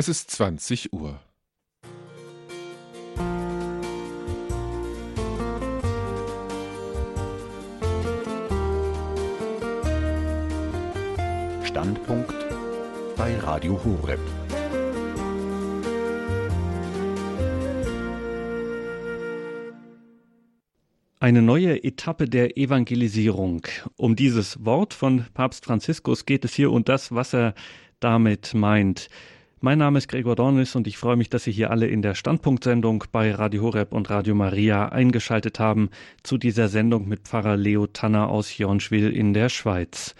Es ist 20 Uhr. Standpunkt bei Radio Horeb. Eine neue Etappe der Evangelisierung. Um dieses Wort von Papst Franziskus geht es hier und das, was er damit meint. Mein Name ist Gregor Dornis und ich freue mich, dass Sie hier alle in der Standpunktsendung bei Radio Horeb und Radio Maria eingeschaltet haben zu dieser Sendung mit Pfarrer Leo Tanner aus Jonschwil in der Schweiz.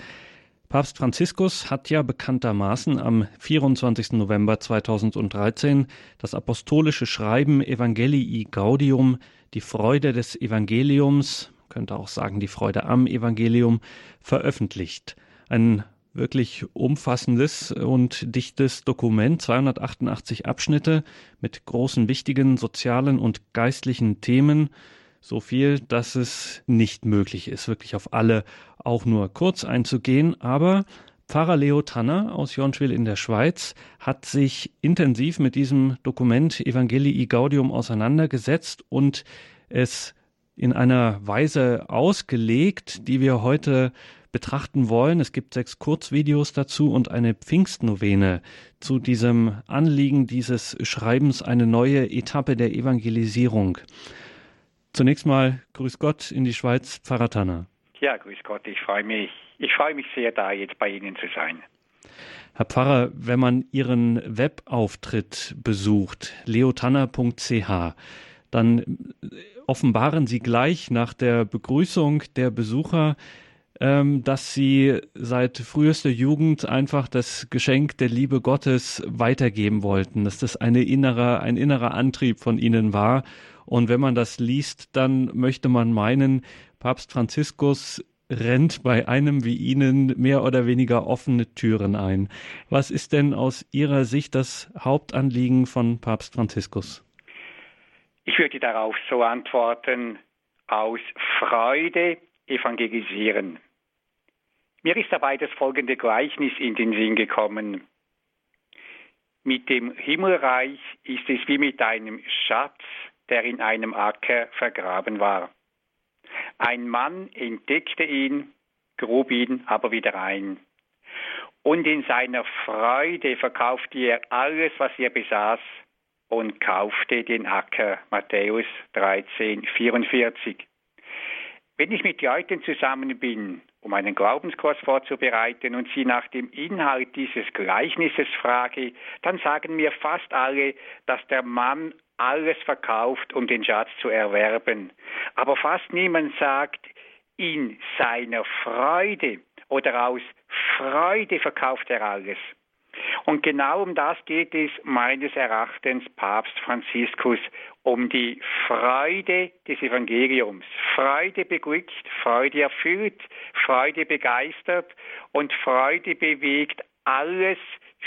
Papst Franziskus hat ja bekanntermaßen am 24. November 2013 das apostolische Schreiben Evangelii Gaudium die Freude des Evangeliums, könnte auch sagen die Freude am Evangelium, veröffentlicht. Ein wirklich umfassendes und dichtes Dokument, 288 Abschnitte mit großen wichtigen sozialen und geistlichen Themen, so viel, dass es nicht möglich ist, wirklich auf alle auch nur kurz einzugehen, aber Pfarrer Leo Tanner aus Jonschwil in der Schweiz hat sich intensiv mit diesem Dokument Evangelii Gaudium auseinandergesetzt und es in einer Weise ausgelegt, die wir heute betrachten wollen. Es gibt sechs Kurzvideos dazu und eine Pfingstnovene zu diesem Anliegen dieses Schreibens, eine neue Etappe der Evangelisierung. Zunächst mal Grüß Gott in die Schweiz, Pfarrer Tanner. Ja, grüß Gott, ich freue mich. Ich freue mich sehr, da jetzt bei Ihnen zu sein. Herr Pfarrer, wenn man Ihren Webauftritt besucht, leotanner.ch, dann offenbaren Sie gleich nach der Begrüßung der Besucher, ähm, dass Sie seit frühester Jugend einfach das Geschenk der Liebe Gottes weitergeben wollten, dass das eine innere, ein innerer Antrieb von Ihnen war. Und wenn man das liest, dann möchte man meinen, Papst Franziskus rennt bei einem wie Ihnen mehr oder weniger offene Türen ein. Was ist denn aus Ihrer Sicht das Hauptanliegen von Papst Franziskus? Ich würde darauf so antworten, aus Freude evangelisieren. Mir ist dabei das folgende Gleichnis in den Sinn gekommen. Mit dem Himmelreich ist es wie mit einem Schatz, der in einem Acker vergraben war. Ein Mann entdeckte ihn, grub ihn aber wieder ein. Und in seiner Freude verkaufte er alles, was er besaß, und kaufte den Acker. Matthäus 13, 44. Wenn ich mit Leuten zusammen bin, um einen Glaubenskurs vorzubereiten und sie nach dem Inhalt dieses Gleichnisses frage, dann sagen mir fast alle, dass der Mann alles verkauft, um den Schatz zu erwerben. Aber fast niemand sagt, in seiner Freude oder aus Freude verkauft er alles. Und genau um das geht es meines Erachtens Papst Franziskus, um die Freude des Evangeliums. Freude beglückt, Freude erfüllt, Freude begeistert und Freude bewegt, alles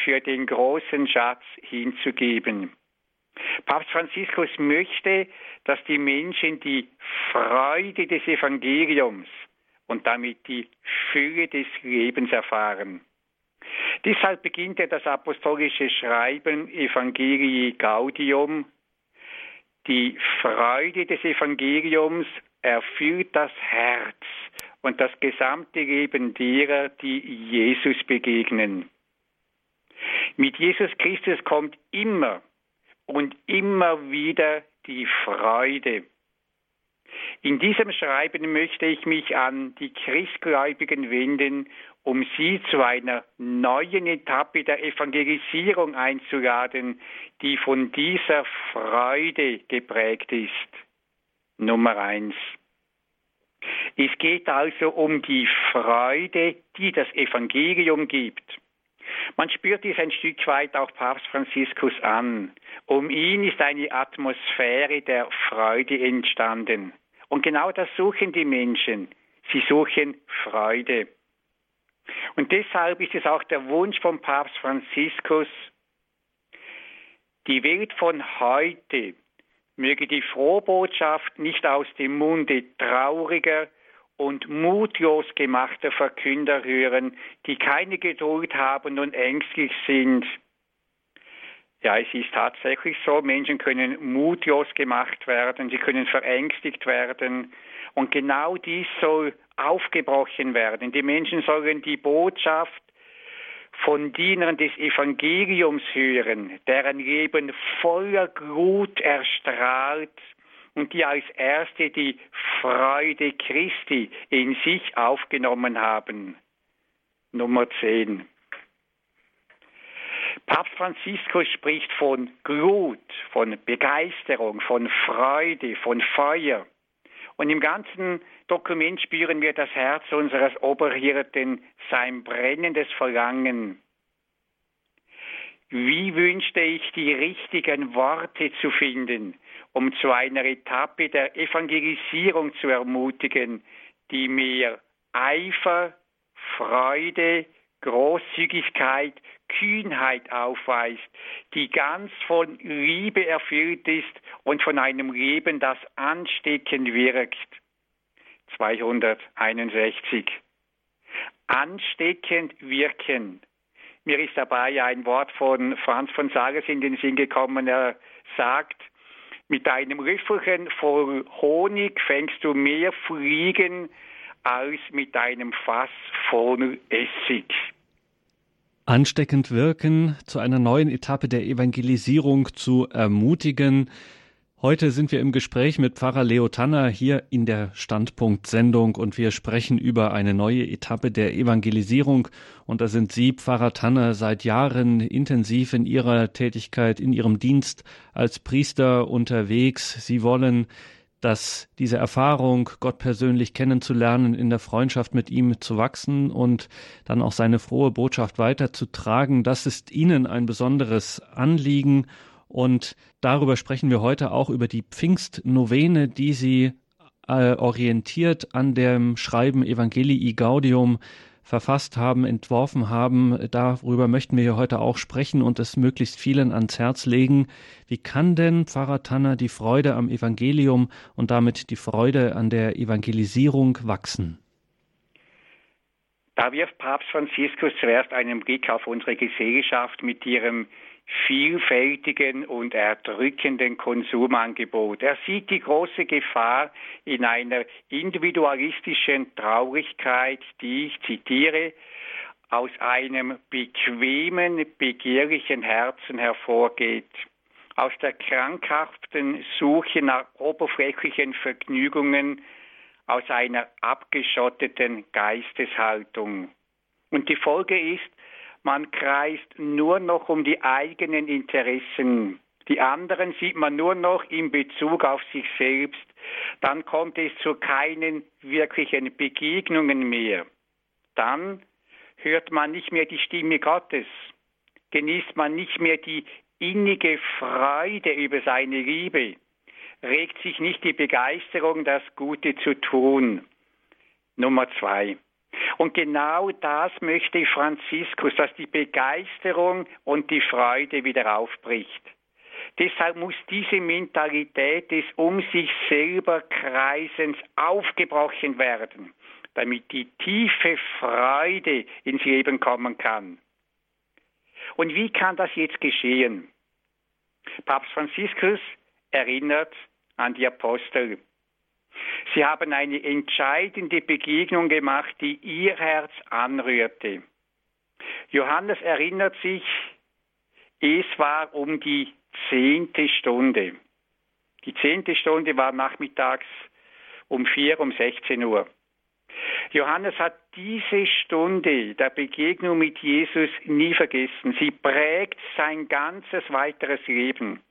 für den großen Schatz hinzugeben. Papst Franziskus möchte, dass die Menschen die Freude des Evangeliums und damit die Fülle des Lebens erfahren. Deshalb beginnt er das apostolische Schreiben Evangelii Gaudium. Die Freude des Evangeliums erfüllt das Herz und das gesamte Leben derer, die Jesus begegnen. Mit Jesus Christus kommt immer und immer wieder die Freude. In diesem Schreiben möchte ich mich an die Christgläubigen wenden, um sie zu einer neuen Etappe der Evangelisierung einzuladen, die von dieser Freude geprägt ist. Nummer eins. Es geht also um die Freude, die das Evangelium gibt. Man spürt dies ein Stück weit auch Papst Franziskus an. Um ihn ist eine Atmosphäre der Freude entstanden. Und genau das suchen die Menschen. Sie suchen Freude. Und deshalb ist es auch der Wunsch von Papst Franziskus, die Welt von heute möge die Frohbotschaft nicht aus dem Munde trauriger und mutlos gemachter Verkünder hören, die keine Geduld haben und ängstlich sind, Ja, es ist tatsächlich so, Menschen können mutlos gemacht werden, sie können verängstigt werden. Und genau dies soll aufgebrochen werden. Die Menschen sollen die Botschaft von Dienern des Evangeliums hören, deren Leben voller Glut erstrahlt und die als erste die Freude Christi in sich aufgenommen haben. Nummer 10. Papst Franziskus spricht von Glut, von Begeisterung, von Freude, von Feuer. Und im ganzen Dokument spüren wir das Herz unseres Oberhirten, sein brennendes Verlangen. Wie wünschte ich, die richtigen Worte zu finden, um zu einer Etappe der Evangelisierung zu ermutigen, die mir Eifer, Freude, Großzügigkeit, Kühnheit aufweist, die ganz von Liebe erfüllt ist und von einem Leben, das ansteckend wirkt. 261. Ansteckend wirken. Mir ist dabei ein Wort von Franz von Sales in den Sinn gekommen. Er sagt, mit einem Rüffelchen voll Honig fängst du mehr Fliegen als mit einem Fass voll Essig. Ansteckend wirken, zu einer neuen Etappe der Evangelisierung zu ermutigen. Heute sind wir im Gespräch mit Pfarrer Leo Tanner hier in der Standpunkt-Sendung und wir sprechen über eine neue Etappe der Evangelisierung. Und da sind Sie, Pfarrer Tanner, seit Jahren intensiv in Ihrer Tätigkeit, in Ihrem Dienst als Priester unterwegs. Sie wollen dass diese Erfahrung, Gott persönlich kennenzulernen, in der Freundschaft mit ihm zu wachsen und dann auch seine frohe Botschaft weiterzutragen, das ist Ihnen ein besonderes Anliegen. Und darüber sprechen wir heute auch über die Pfingstnovene, die Sie äh, orientiert an dem Schreiben Evangelii Gaudium verfasst haben, entworfen haben. Darüber möchten wir hier heute auch sprechen und es möglichst vielen ans Herz legen. Wie kann denn Pfarrer Tanner die Freude am Evangelium und damit die Freude an der Evangelisierung wachsen? Da wirft Papst Franziskus zuerst einen Blick auf unsere Gesellschaft mit ihrem vielfältigen und erdrückenden Konsumangebot. Er sieht die große Gefahr in einer individualistischen Traurigkeit, die ich zitiere, aus einem bequemen, begehrlichen Herzen hervorgeht, aus der krankhaften Suche nach oberflächlichen Vergnügungen, aus einer abgeschotteten Geisteshaltung. Und die Folge ist, man kreist nur noch um die eigenen Interessen. Die anderen sieht man nur noch in Bezug auf sich selbst. Dann kommt es zu keinen wirklichen Begegnungen mehr. Dann hört man nicht mehr die Stimme Gottes, genießt man nicht mehr die innige Freude über seine Liebe, regt sich nicht die Begeisterung, das Gute zu tun. Nummer zwei. Und genau das möchte Franziskus, dass die Begeisterung und die Freude wieder aufbricht. Deshalb muss diese Mentalität des um sich selber Kreisens aufgebrochen werden, damit die tiefe Freude ins Leben kommen kann. Und wie kann das jetzt geschehen? Papst Franziskus erinnert an die Apostel. Sie haben eine entscheidende Begegnung gemacht, die ihr Herz anrührte. Johannes erinnert sich, es war um die zehnte Stunde. Die zehnte Stunde war nachmittags um vier, um 16 Uhr. Johannes hat diese Stunde der Begegnung mit Jesus nie vergessen. Sie prägt sein ganzes weiteres Leben.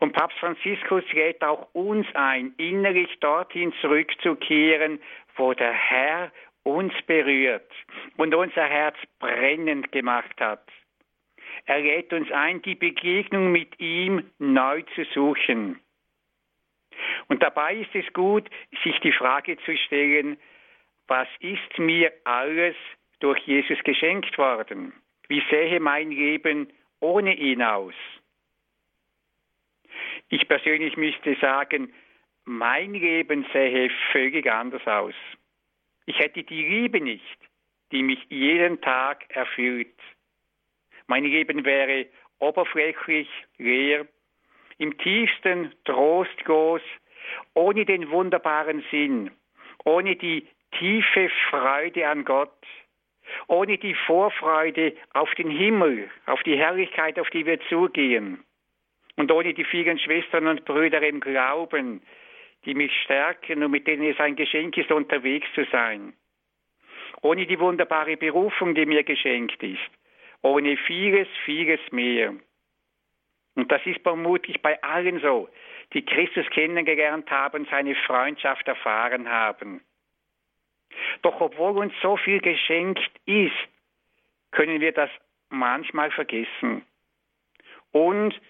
Und Papst Franziskus lädt auch uns ein, innerlich dorthin zurückzukehren, wo der Herr uns berührt und unser Herz brennend gemacht hat. Er lädt uns ein, die Begegnung mit ihm neu zu suchen. Und dabei ist es gut, sich die Frage zu stellen, was ist mir alles durch Jesus geschenkt worden? Wie sähe mein Leben ohne ihn aus? Ich persönlich müsste sagen, mein Leben sähe völlig anders aus. Ich hätte die Liebe nicht, die mich jeden Tag erfüllt. Mein Leben wäre oberflächlich, leer, im tiefsten trostlos, ohne den wunderbaren Sinn, ohne die tiefe Freude an Gott, ohne die Vorfreude auf den Himmel, auf die Herrlichkeit, auf die wir zugehen, und ohne die vielen Schwestern und Brüder im Glauben, die mich stärken und mit denen es ein Geschenk ist, unterwegs zu sein. Ohne die wunderbare Berufung, die mir geschenkt ist. Ohne vieles, vieles mehr. Und das ist vermutlich bei allen so, die Christus kennengelernt haben, seine Freundschaft erfahren haben. Doch obwohl uns so viel geschenkt ist, können wir das manchmal vergessen. Und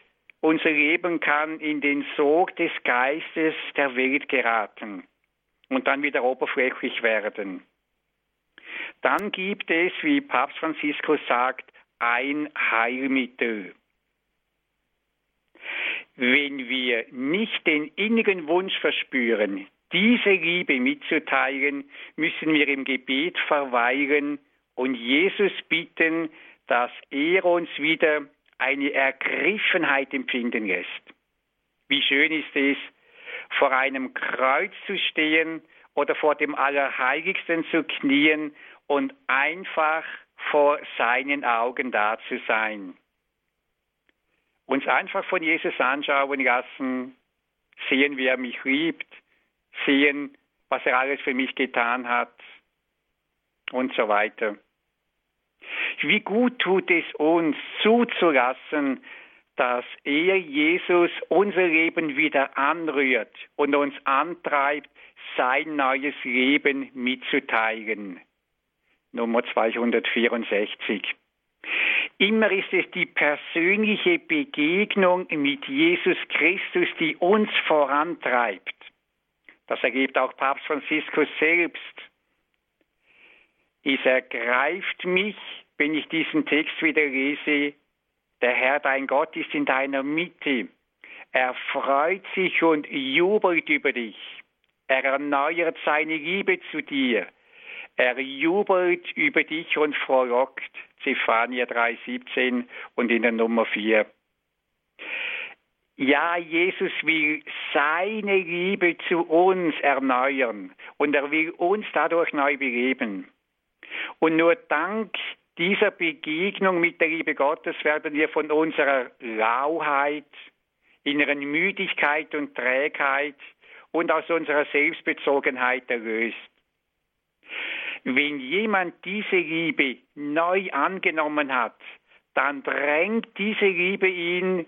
unser Leben kann in den Sog des Geistes der Welt geraten und dann wieder oberflächlich werden. Dann gibt es, wie Papst Franziskus sagt, ein Heilmittel. Wenn wir nicht den innigen Wunsch verspüren, diese Liebe mitzuteilen, müssen wir im Gebet verweilen und Jesus bitten, dass er uns wieder eine Ergriffenheit empfinden lässt. Wie schön ist es, vor einem Kreuz zu stehen oder vor dem Allerheiligsten zu knien und einfach vor seinen Augen da zu sein. Uns einfach von Jesus anschauen lassen, sehen, wie er mich liebt, sehen, was er alles für mich getan hat und so weiter. Wie gut tut es uns zuzulassen, dass er, Jesus, unser Leben wieder anrührt und uns antreibt, sein neues Leben mitzuteilen. Nummer 264. Immer ist es die persönliche Begegnung mit Jesus Christus, die uns vorantreibt. Das ergibt auch Papst Franziskus selbst. Es ergreift mich, wenn ich diesen Text wieder lese, der Herr dein Gott ist in deiner Mitte. Er freut sich und jubelt über dich. Er erneuert seine Liebe zu dir. Er jubelt über dich und frohlockt. Zephania 3,17 und in der Nummer 4. Ja, Jesus will seine Liebe zu uns erneuern und er will uns dadurch neu beleben. Und nur dank dieser Begegnung mit der Liebe Gottes werden wir von unserer Lauheit, inneren Müdigkeit und Trägheit und aus unserer Selbstbezogenheit erlöst. Wenn jemand diese Liebe neu angenommen hat, dann drängt diese Liebe ihn,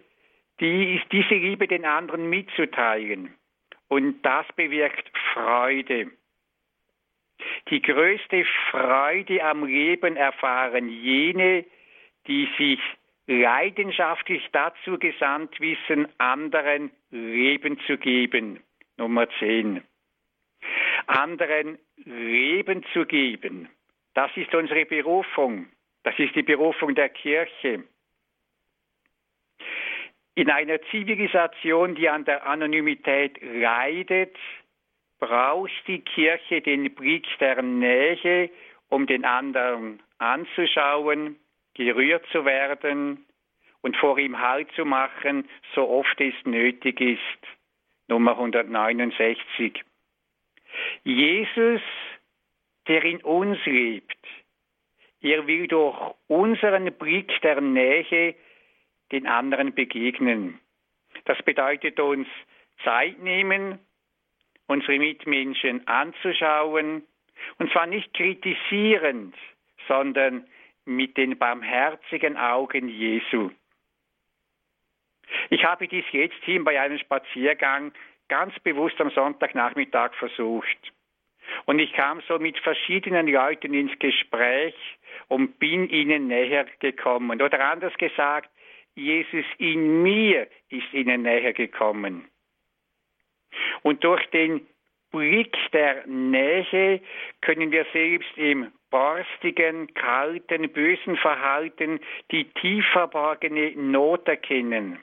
die, diese Liebe den anderen mitzuteilen. Und das bewirkt Freude. Die größte Freude am Leben erfahren jene, die sich leidenschaftlich dazu gesandt wissen, anderen Leben zu geben. Nummer 10. Anderen Leben zu geben. Das ist unsere Berufung. Das ist die Berufung der Kirche. In einer Zivilisation, die an der Anonymität leidet, braucht die Kirche den Blick der Nähe, um den anderen anzuschauen, gerührt zu werden und vor ihm Halt zu machen, so oft es nötig ist. Nummer 169. Jesus, der in uns lebt, er will durch unseren Blick der Nähe den anderen begegnen. Das bedeutet uns Zeit nehmen, unsere Mitmenschen anzuschauen, und zwar nicht kritisierend, sondern mit den barmherzigen Augen Jesu. Ich habe dies jetzt hin bei einem Spaziergang ganz bewusst am Sonntagnachmittag versucht. Und ich kam so mit verschiedenen Leuten ins Gespräch und bin ihnen näher gekommen. Oder anders gesagt, Jesus in mir ist ihnen näher gekommen. Und durch den Blick der Nähe können wir selbst im borstigen, kalten, bösen Verhalten die tief verborgene Not erkennen.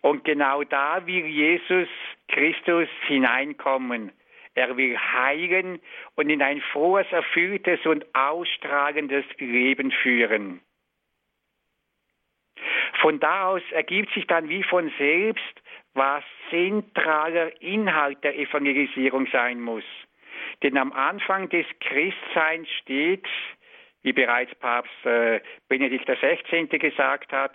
Und genau da will Jesus Christus hineinkommen. Er will heilen und in ein frohes, erfülltes und ausstrahlendes Leben führen. Von da aus ergibt sich dann wie von selbst, was zentraler Inhalt der Evangelisierung sein muss. Denn am Anfang des Christseins steht, wie bereits Papst äh, Benedikt XVI. gesagt hat,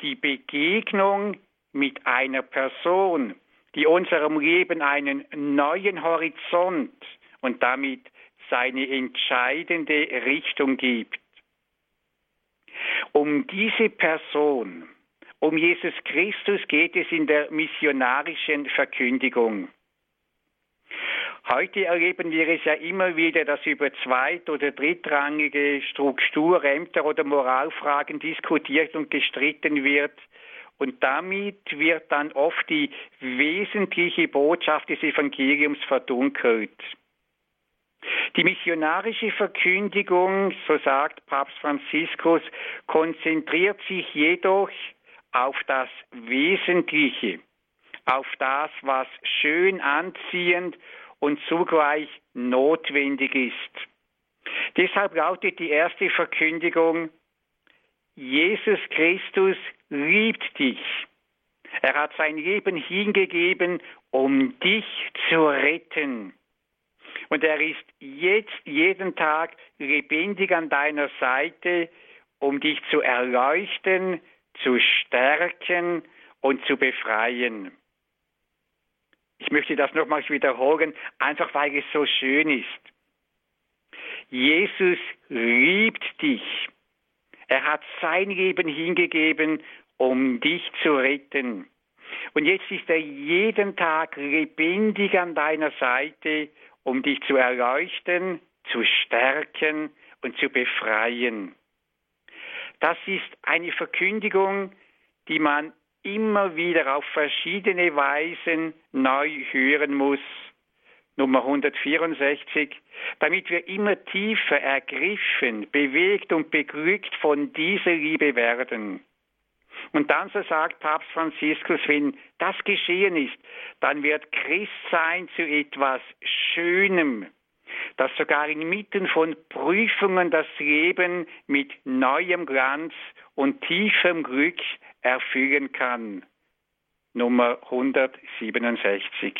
die Begegnung mit einer Person, die unserem Leben einen neuen Horizont und damit seine entscheidende Richtung gibt. Um diese Person, um Jesus Christus geht es in der missionarischen Verkündigung. Heute erleben wir es ja immer wieder, dass über zweit- oder drittrangige Strukturämter oder Moralfragen diskutiert und gestritten wird. Und damit wird dann oft die wesentliche Botschaft des Evangeliums verdunkelt. Die missionarische Verkündigung, so sagt Papst Franziskus, konzentriert sich jedoch auf das Wesentliche, auf das, was schön anziehend und zugleich notwendig ist. Deshalb lautet die erste Verkündigung, Jesus Christus liebt dich. Er hat sein Leben hingegeben, um dich zu retten. Und er ist jetzt jeden Tag lebendig an deiner Seite, um dich zu erleuchten, zu stärken und zu befreien. Ich möchte das nochmals wiederholen, einfach weil es so schön ist. Jesus liebt dich. Er hat sein Leben hingegeben, um dich zu retten. Und jetzt ist er jeden Tag lebendig an deiner Seite, um dich zu erleuchten, zu stärken und zu befreien. Das ist eine Verkündigung, die man immer wieder auf verschiedene Weisen neu hören muss. Nummer 164, damit wir immer tiefer ergriffen, bewegt und beglückt von dieser Liebe werden. Und dann so sagt Papst Franziskus, wenn das geschehen ist, dann wird Christsein zu etwas Schönem, das sogar inmitten von Prüfungen das Leben mit neuem Glanz und tiefem Glück erfüllen kann. Nummer 167.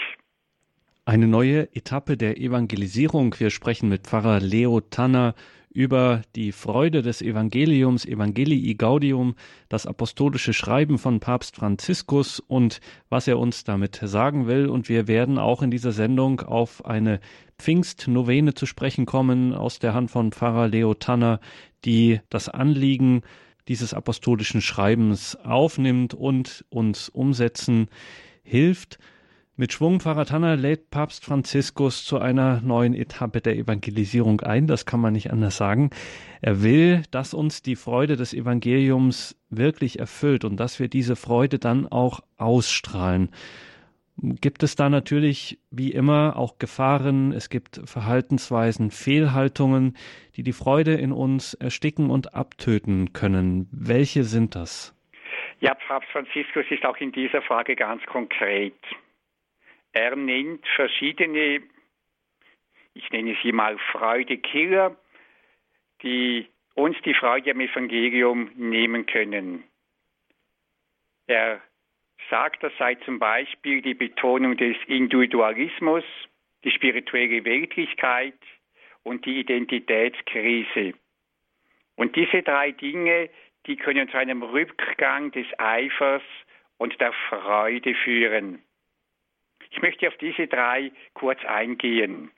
Eine neue Etappe der Evangelisierung. Wir sprechen mit Pfarrer Leo Tanner über die Freude des Evangeliums, Evangelii Gaudium, das apostolische Schreiben von Papst Franziskus und was er uns damit sagen will. Und wir werden auch in dieser Sendung auf eine Pfingstnovene zu sprechen kommen aus der Hand von Pfarrer Leo Tanner, die das Anliegen dieses apostolischen Schreibens aufnimmt und uns umsetzen hilft. Mit Schwung Pfarrer Tanner lädt Papst Franziskus zu einer neuen Etappe der Evangelisierung ein, das kann man nicht anders sagen. Er will, dass uns die Freude des Evangeliums wirklich erfüllt und dass wir diese Freude dann auch ausstrahlen gibt es da natürlich wie immer auch Gefahren, es gibt Verhaltensweisen, Fehlhaltungen, die die Freude in uns ersticken und abtöten können. Welche sind das? Ja, Papst Franziskus ist auch in dieser Frage ganz konkret. Er nennt verschiedene, ich nenne sie mal Freudekiller, die uns die Freude am Evangelium nehmen können. Er sagt, das sei zum Beispiel die Betonung des Individualismus, die spirituelle Weltlichkeit und die Identitätskrise. Und diese drei Dinge, die können zu einem Rückgang des Eifers und der Freude führen. Ich möchte auf diese drei kurz eingehen.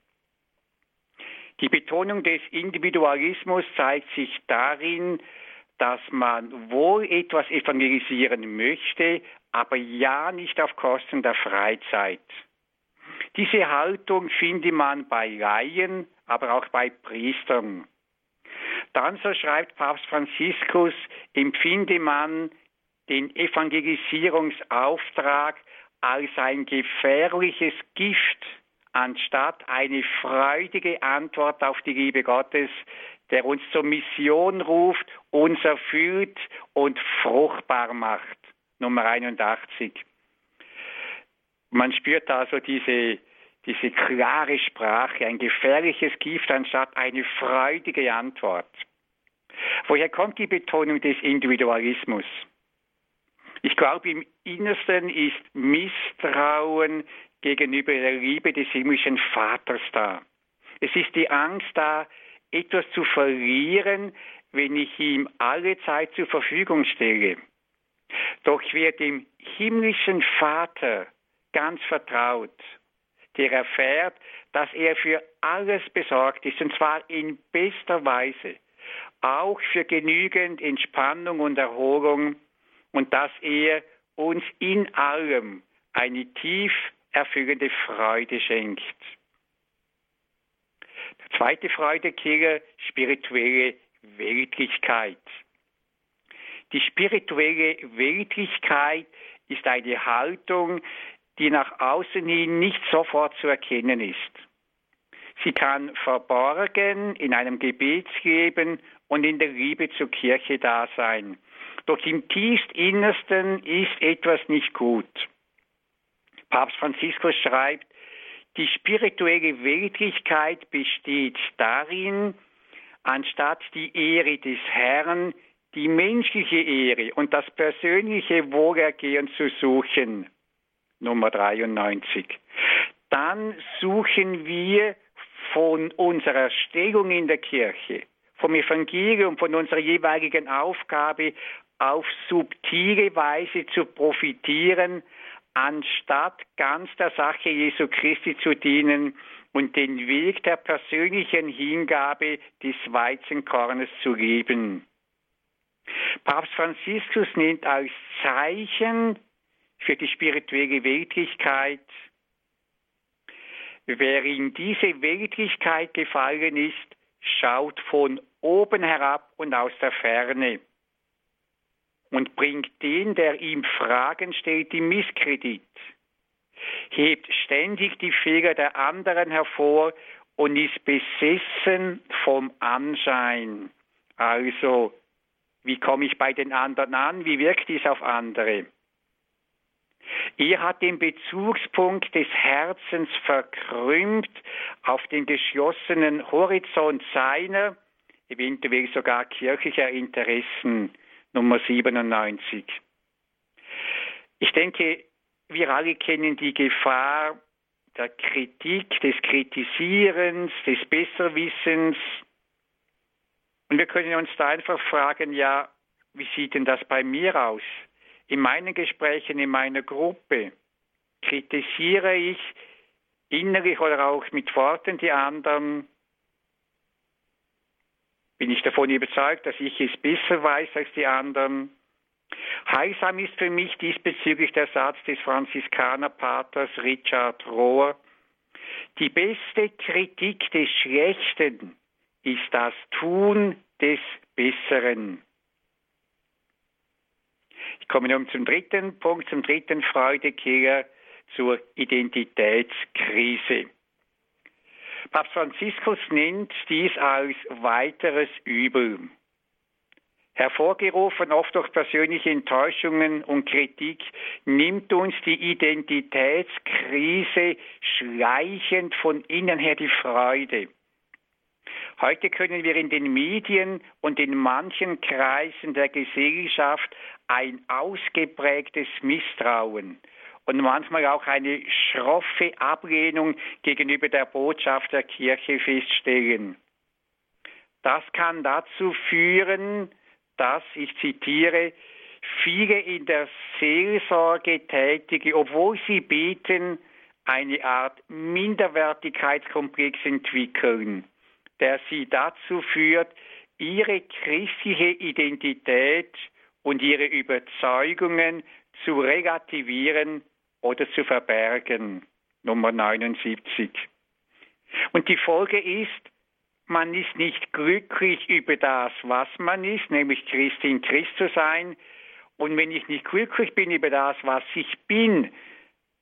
Die Betonung des Individualismus zeigt sich darin, dass man wohl etwas evangelisieren möchte, aber ja nicht auf Kosten der Freizeit. Diese Haltung finde man bei Laien, aber auch bei Priestern. Dann, so schreibt Papst Franziskus, empfinde man den Evangelisierungsauftrag als ein gefährliches Gift, anstatt eine freudige Antwort auf die Liebe Gottes, der uns zur Mission ruft, uns erfüllt und fruchtbar macht. Nummer 81. Man spürt also diese, diese klare Sprache, ein gefährliches Gift anstatt eine freudige Antwort. Woher kommt die Betonung des Individualismus? Ich glaube, im Innersten ist Misstrauen gegenüber der Liebe des himmlischen Vaters da. Es ist die Angst da, etwas zu verlieren, wenn ich ihm alle Zeit zur Verfügung stelle. Doch wer dem himmlischen Vater ganz vertraut, der erfährt, dass er für alles besorgt ist, und zwar in bester Weise, auch für genügend Entspannung und Erholung, und dass er uns in allem eine tief erfüllende Freude schenkt. Der zweite Freudekiller, spirituelle Weltlichkeit. Die spirituelle Weltlichkeit ist eine Haltung, die nach außen hin nicht sofort zu erkennen ist. Sie kann verborgen in einem Gebetsleben und in der Liebe zur Kirche da sein. Doch im tiefstinnersten ist etwas nicht gut. Papst Franziskus schreibt, die spirituelle Weltlichkeit besteht darin, anstatt die Ehre des Herrn, die menschliche Ehre und das persönliche Wohlergehen zu suchen. Nummer 93. Dann suchen wir von unserer Stellung in der Kirche, vom Evangelium, von unserer jeweiligen Aufgabe auf subtile Weise zu profitieren, anstatt ganz der Sache Jesu Christi zu dienen und den Weg der persönlichen Hingabe des Weizenkornes zu leben. Papst Franziskus nennt als Zeichen für die spirituelle Weltlichkeit, wer in diese Weltlichkeit gefallen ist, schaut von oben herab und aus der Ferne und bringt den, der ihm Fragen stellt, in Misskredit, hebt ständig die Fehler der anderen hervor und ist besessen vom Anschein. Also, wie komme ich bei den anderen an? Wie wirkt dies auf andere? Er hat den Bezugspunkt des Herzens verkrümmt auf den geschlossenen Horizont seiner, eventuell sogar kirchlicher Interessen. Nummer 97. Ich denke, wir alle kennen die Gefahr der Kritik, des Kritisierens, des Besserwissens. Und wir können uns da einfach fragen, ja, wie sieht denn das bei mir aus? In meinen Gesprächen, in meiner Gruppe kritisiere ich innerlich oder auch mit Worten die anderen, bin ich davon überzeugt, dass ich es besser weiß als die anderen. Heilsam ist für mich diesbezüglich der Satz des Franziskanerpaters Richard Rohr. Die beste Kritik des Schlechten ist das Tun des Besseren. Ich komme nun zum dritten Punkt, zum dritten Freudekiller, zur Identitätskrise. Papst Franziskus nennt dies als weiteres Übel. Hervorgerufen oft durch persönliche Enttäuschungen und Kritik, nimmt uns die Identitätskrise schleichend von innen her die Freude. Heute können wir in den Medien und in manchen Kreisen der Gesellschaft ein ausgeprägtes Misstrauen und manchmal auch eine schroffe Ablehnung gegenüber der Botschaft der Kirche feststellen. Das kann dazu führen, dass, ich zitiere, viele in der Seelsorge tätige, obwohl sie beten, eine Art Minderwertigkeitskomplex entwickeln, der sie dazu führt, ihre christliche Identität und ihre Überzeugungen zu relativieren oder zu verbergen. Nummer 79. Und die Folge ist, man ist nicht glücklich über das, was man ist, nämlich Christ in Christ zu sein. Und wenn ich nicht glücklich bin über das, was ich bin,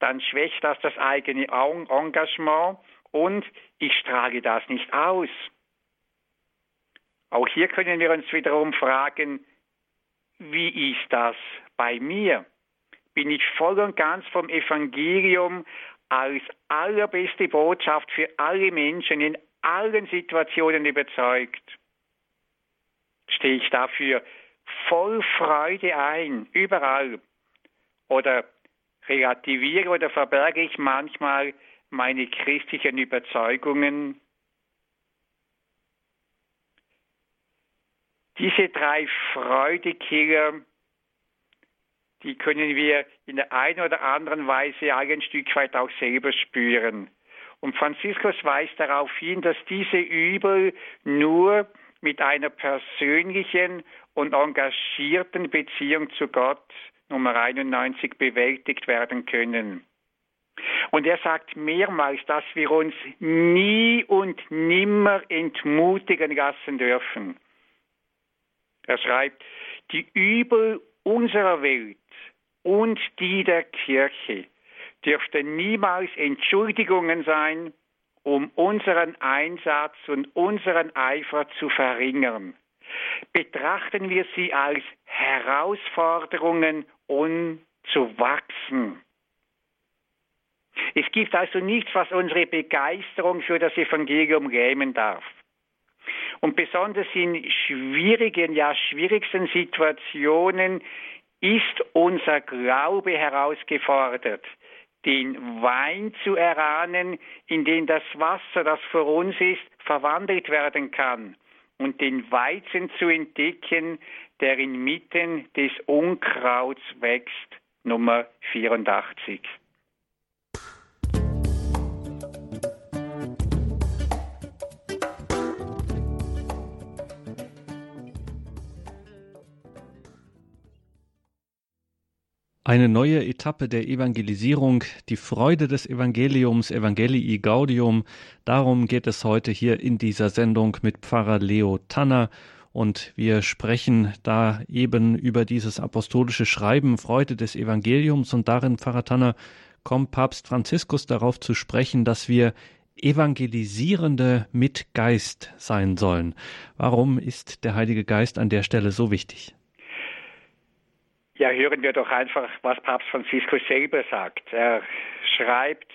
dann schwächt das das eigene Engagement und ich strage das nicht aus. Auch hier können wir uns wiederum fragen, wie ist das bei mir? Bin ich voll und ganz vom Evangelium als allerbeste Botschaft für alle Menschen in allen Situationen überzeugt. Stehe ich dafür voll Freude ein, überall. Oder relativiere oder verberge ich manchmal meine christlichen Überzeugungen? Diese drei Freudekiller, die können wir in der einen oder anderen Weise ein Stück weit auch selber spüren. Und Franziskus weist darauf hin, dass diese Übel nur mit einer persönlichen und engagierten Beziehung zu Gott Nummer 91 bewältigt werden können. Und er sagt mehrmals, dass wir uns nie und nimmer entmutigen lassen dürfen. Er schreibt, die Übel unserer Welt und die der Kirche dürften niemals Entschuldigungen sein, um unseren Einsatz und unseren Eifer zu verringern. Betrachten wir sie als Herausforderungen, um zu wachsen. Es gibt also nichts, was unsere Begeisterung für das Evangelium lähmen darf. Und besonders in schwierigen, ja schwierigsten Situationen ist unser Glaube herausgefordert den Wein zu erahnen, in den das Wasser, das vor uns ist, verwandelt werden kann und den Weizen zu entdecken, der inmitten des Unkrauts wächst. Nummer 84. Eine neue Etappe der Evangelisierung, die Freude des Evangeliums, Evangelii Gaudium. Darum geht es heute hier in dieser Sendung mit Pfarrer Leo Tanner. Und wir sprechen da eben über dieses apostolische Schreiben, Freude des Evangeliums. Und darin, Pfarrer Tanner, kommt Papst Franziskus darauf zu sprechen, dass wir Evangelisierende mit Geist sein sollen. Warum ist der Heilige Geist an der Stelle so wichtig? Ja, hören wir doch einfach, was Papst Franziskus selber sagt. Er schreibt,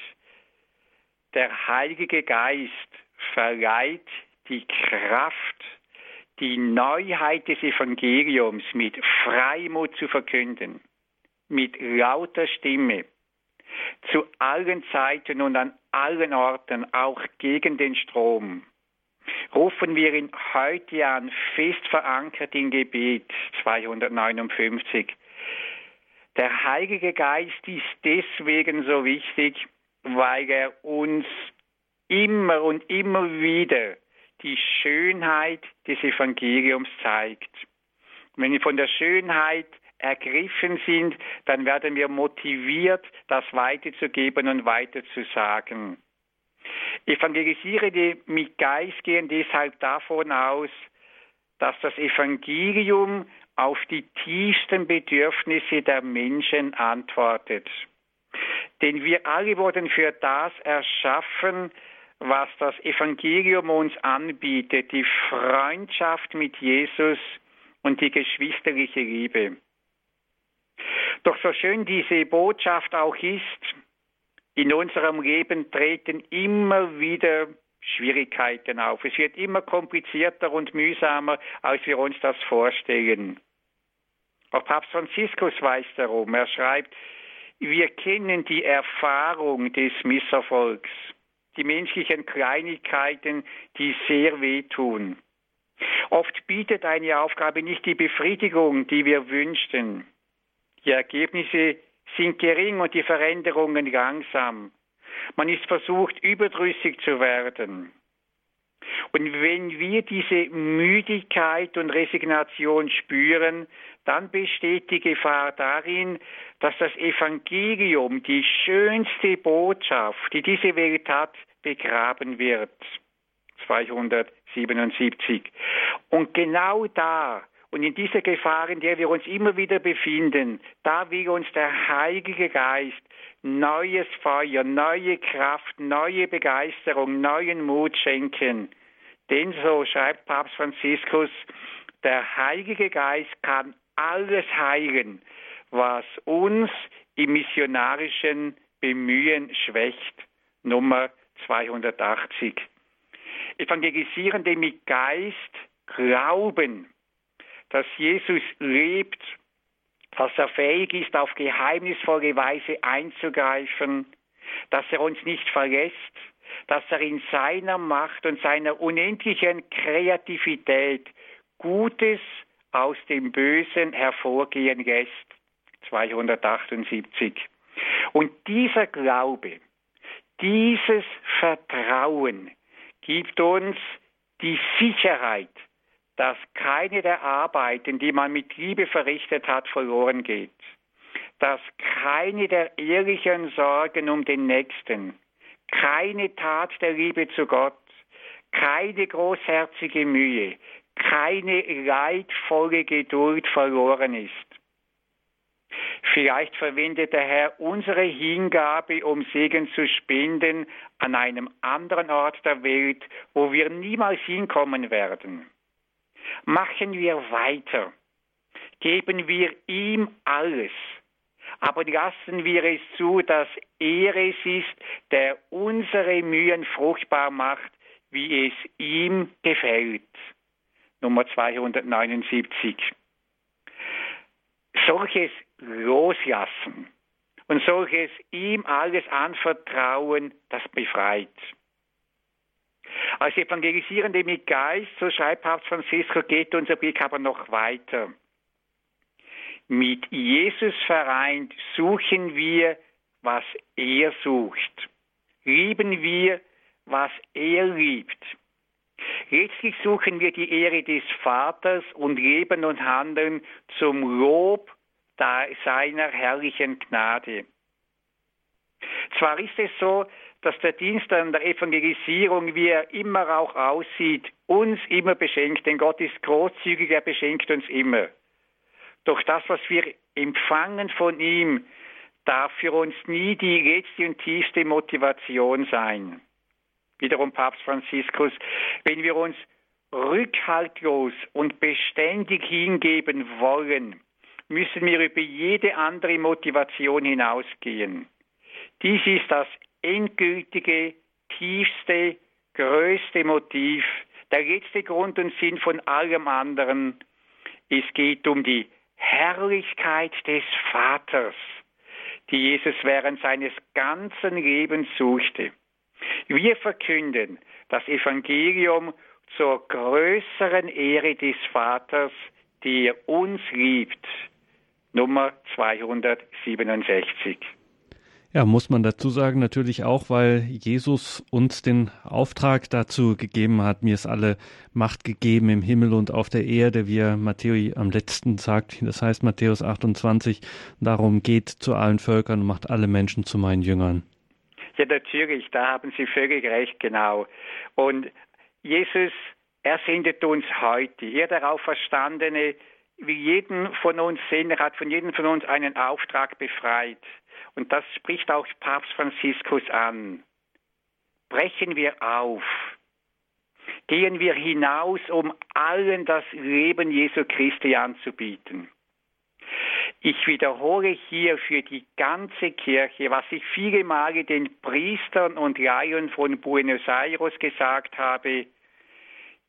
der Heilige Geist verleiht die Kraft, die Neuheit des Evangeliums mit Freimut zu verkünden, mit lauter Stimme, zu allen Zeiten und an allen Orten, auch gegen den Strom. Rufen wir ihn heute an, fest verankert im Gebet 259. Der Heilige Geist ist deswegen so wichtig, weil er uns immer und immer wieder die Schönheit des Evangeliums zeigt. Wenn wir von der Schönheit ergriffen sind, dann werden wir motiviert, das weiterzugeben und weiterzusagen. Evangelisierende mit Geist gehen deshalb davon aus, dass das Evangelium auf die tiefsten Bedürfnisse der Menschen antwortet. Denn wir alle wurden für das erschaffen, was das Evangelium uns anbietet, die Freundschaft mit Jesus und die geschwisterliche Liebe. Doch so schön diese Botschaft auch ist, in unserem Leben treten immer wieder Schwierigkeiten auf. Es wird immer komplizierter und mühsamer, als wir uns das vorstellen. Auch Papst Franziskus weiß darum. Er schreibt, wir kennen die Erfahrung des Misserfolgs, die menschlichen Kleinigkeiten, die sehr wehtun. Oft bietet eine Aufgabe nicht die Befriedigung, die wir wünschten. Die Ergebnisse sind gering und die Veränderungen langsam. Man ist versucht, überdrüssig zu werden. Und wenn wir diese Müdigkeit und Resignation spüren, dann besteht die Gefahr darin, dass das Evangelium, die schönste Botschaft, die diese Welt hat, begraben wird. 277. Und genau da und in dieser Gefahr, in der wir uns immer wieder befinden, da will uns der Heilige Geist neues Feuer, neue Kraft, neue Begeisterung, neuen Mut schenken. Denn so schreibt Papst Franziskus, der Heilige Geist kann alles heilen, was uns im missionarischen Bemühen schwächt. Nummer 280. Evangelisierende mit Geist glauben, dass Jesus lebt dass er fähig ist, auf geheimnisvolle Weise einzugreifen, dass er uns nicht verlässt, dass er in seiner Macht und seiner unendlichen Kreativität Gutes aus dem Bösen hervorgehen lässt. 278. Und dieser Glaube, dieses Vertrauen gibt uns die Sicherheit, dass keine der Arbeiten, die man mit Liebe verrichtet hat, verloren geht. Dass keine der ehrlichen Sorgen um den Nächsten, keine Tat der Liebe zu Gott, keine großherzige Mühe, keine leidvolle Geduld verloren ist. Vielleicht verwendet der Herr unsere Hingabe, um Segen zu spenden, an einem anderen Ort der Welt, wo wir niemals hinkommen werden. Machen wir weiter. Geben wir ihm alles. Aber lassen wir es zu, dass er es ist, der unsere Mühen fruchtbar macht, wie es ihm gefällt. Nummer 279. Solches Loslassen und solches ihm alles anvertrauen, das befreit. Als Evangelisierende mit Geist, so schreibt Papst Franziskus, geht unser Blick aber noch weiter. Mit Jesus vereint suchen wir, was er sucht. Lieben wir, was er liebt. Letztlich suchen wir die Ehre des Vaters und leben und handeln zum Lob seiner herrlichen Gnade. Zwar ist es so, dass der Dienst an der Evangelisierung, wie er immer auch aussieht, uns immer beschenkt, denn Gott ist großzügig, er beschenkt uns immer. Doch das, was wir empfangen von ihm, darf für uns nie die letzte und tiefste Motivation sein. Wiederum Papst Franziskus, wenn wir uns rückhaltlos und beständig hingeben wollen, müssen wir über jede andere Motivation hinausgehen. Dies ist das endgültige, tiefste, größte Motiv, der letzte Grund und Sinn von allem anderen. Es geht um die Herrlichkeit des Vaters, die Jesus während seines ganzen Lebens suchte. Wir verkünden das Evangelium zur größeren Ehre des Vaters, der uns liebt. Nummer 267. Ja, muss man dazu sagen, natürlich auch, weil Jesus uns den Auftrag dazu gegeben hat, mir ist alle Macht gegeben im Himmel und auf der Erde, wie er Matthäus am letzten sagt, das heißt Matthäus 28, darum geht zu allen Völkern und macht alle Menschen zu meinen Jüngern. Ja, natürlich, da haben Sie völlig recht, genau. Und Jesus, er sendet uns heute, er darauf Verstandene, wie jeden von uns sehen, er hat von jedem von uns einen Auftrag befreit. Und das spricht auch Papst Franziskus an. Brechen wir auf. Gehen wir hinaus, um allen das Leben Jesu Christi anzubieten. Ich wiederhole hier für die ganze Kirche, was ich viele Male den Priestern und Laien von Buenos Aires gesagt habe.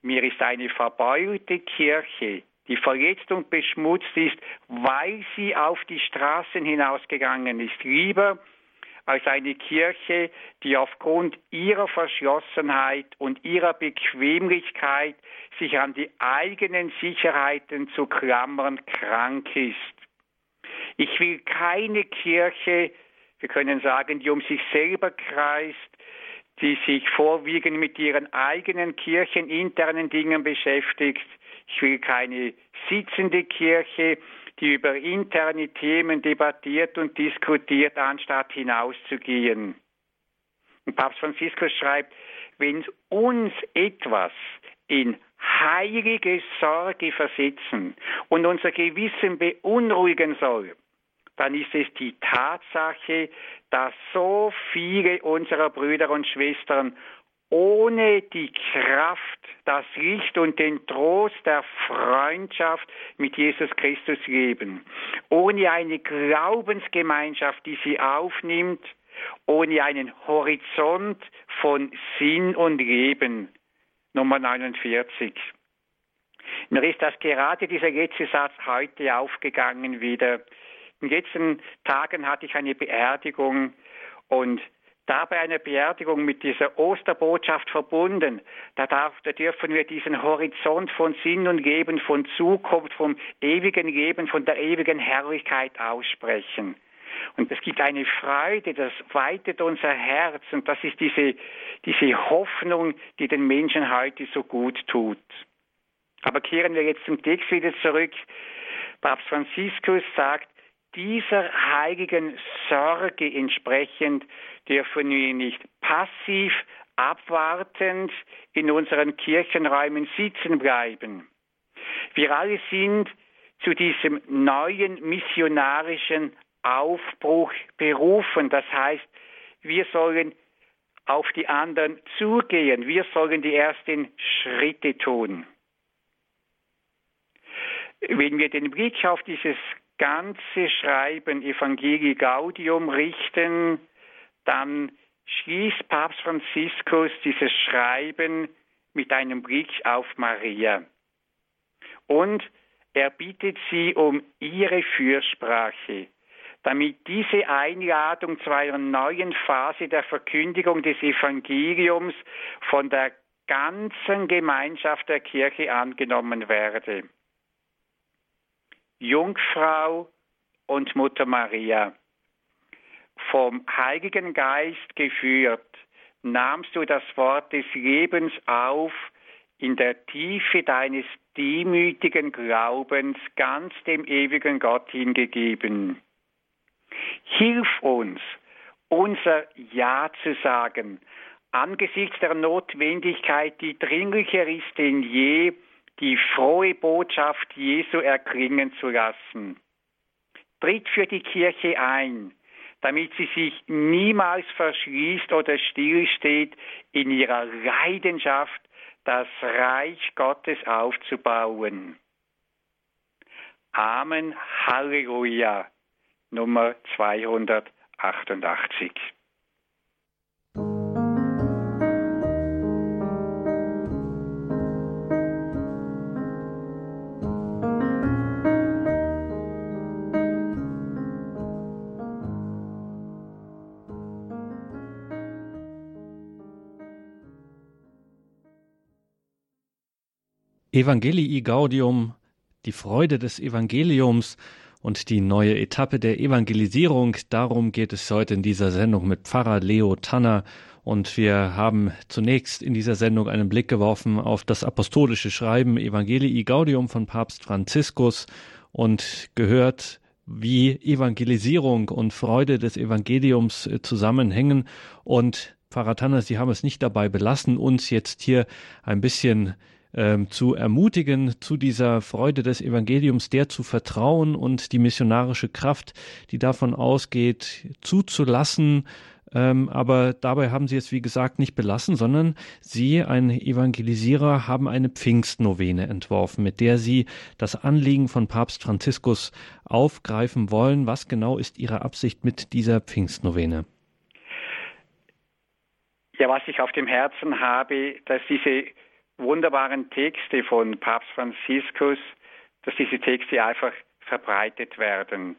Mir ist eine verbeulte Kirche, die verletzt und beschmutzt ist, weil sie auf die Straßen hinausgegangen ist. Lieber als eine Kirche, die aufgrund ihrer Verschlossenheit und ihrer Bequemlichkeit sich an die eigenen Sicherheiten zu klammern krank ist. Ich will keine Kirche, wir können sagen, die um sich selber kreist, die sich vorwiegend mit ihren eigenen kircheninternen Dingen beschäftigt, ich will keine sitzende Kirche, die über interne Themen debattiert und diskutiert, anstatt hinauszugehen. Und Papst Franziskus schreibt, wenn uns etwas in heilige Sorge versetzen und unser Gewissen beunruhigen soll, dann ist es die Tatsache, dass so viele unserer Brüder und Schwestern ohne die Kraft, das Licht und den Trost der Freundschaft mit Jesus Christus leben, ohne eine Glaubensgemeinschaft, die sie aufnimmt, ohne einen Horizont von Sinn und Leben. Nummer 49. Mir ist das gerade dieser letzte Satz heute aufgegangen wieder. In den letzten Tagen hatte ich eine Beerdigung und dabei eine Beerdigung mit dieser Osterbotschaft verbunden. Da, darf, da dürfen wir diesen Horizont von Sinn und Leben, von Zukunft, vom ewigen Leben, von der ewigen Herrlichkeit aussprechen. Und es gibt eine Freude, das weitet unser Herz und das ist diese, diese Hoffnung, die den Menschen heute so gut tut. Aber kehren wir jetzt zum Text wieder zurück. Papst Franziskus sagt, dieser heiligen Sorge entsprechend dürfen wir nicht passiv, abwartend in unseren Kirchenräumen sitzen bleiben. Wir alle sind zu diesem neuen missionarischen Aufbruch berufen. Das heißt, wir sollen auf die anderen zugehen. Wir sollen die ersten Schritte tun. Wenn wir den Blick auf dieses ganze Schreiben Evangelii Gaudium richten, dann schließt Papst Franziskus dieses Schreiben mit einem Blick auf Maria. Und er bittet sie um ihre Fürsprache, damit diese Einladung zu einer neuen Phase der Verkündigung des Evangeliums von der ganzen Gemeinschaft der Kirche angenommen werde. Jungfrau und Mutter Maria. Vom Heiligen Geist geführt, nahmst du das Wort des Lebens auf, in der Tiefe deines demütigen Glaubens ganz dem ewigen Gott hingegeben. Hilf uns, unser Ja zu sagen, angesichts der Notwendigkeit, die dringlicher ist denn je, die frohe Botschaft Jesu erklingen zu lassen. Tritt für die Kirche ein, damit sie sich niemals verschließt oder stillsteht in ihrer Leidenschaft, das Reich Gottes aufzubauen. Amen, Halleluja, Nummer 288. Evangelii Gaudium, die Freude des Evangeliums und die neue Etappe der Evangelisierung. Darum geht es heute in dieser Sendung mit Pfarrer Leo Tanner. Und wir haben zunächst in dieser Sendung einen Blick geworfen auf das apostolische Schreiben Evangelii Gaudium von Papst Franziskus und gehört, wie Evangelisierung und Freude des Evangeliums äh, zusammenhängen. Und Pfarrer Tanner, Sie haben es nicht dabei belassen, uns jetzt hier ein bisschen ähm, zu ermutigen, zu dieser Freude des Evangeliums, der zu vertrauen und die missionarische Kraft, die davon ausgeht, zuzulassen. Ähm, aber dabei haben sie es, wie gesagt, nicht belassen, sondern sie, ein Evangelisierer, haben eine Pfingstnovene entworfen, mit der sie das Anliegen von Papst Franziskus aufgreifen wollen. Was genau ist Ihre Absicht mit dieser Pfingstnovene? Ja, was ich auf dem Herzen habe, dass diese wunderbaren Texte von Papst Franziskus, dass diese Texte einfach verbreitet werden.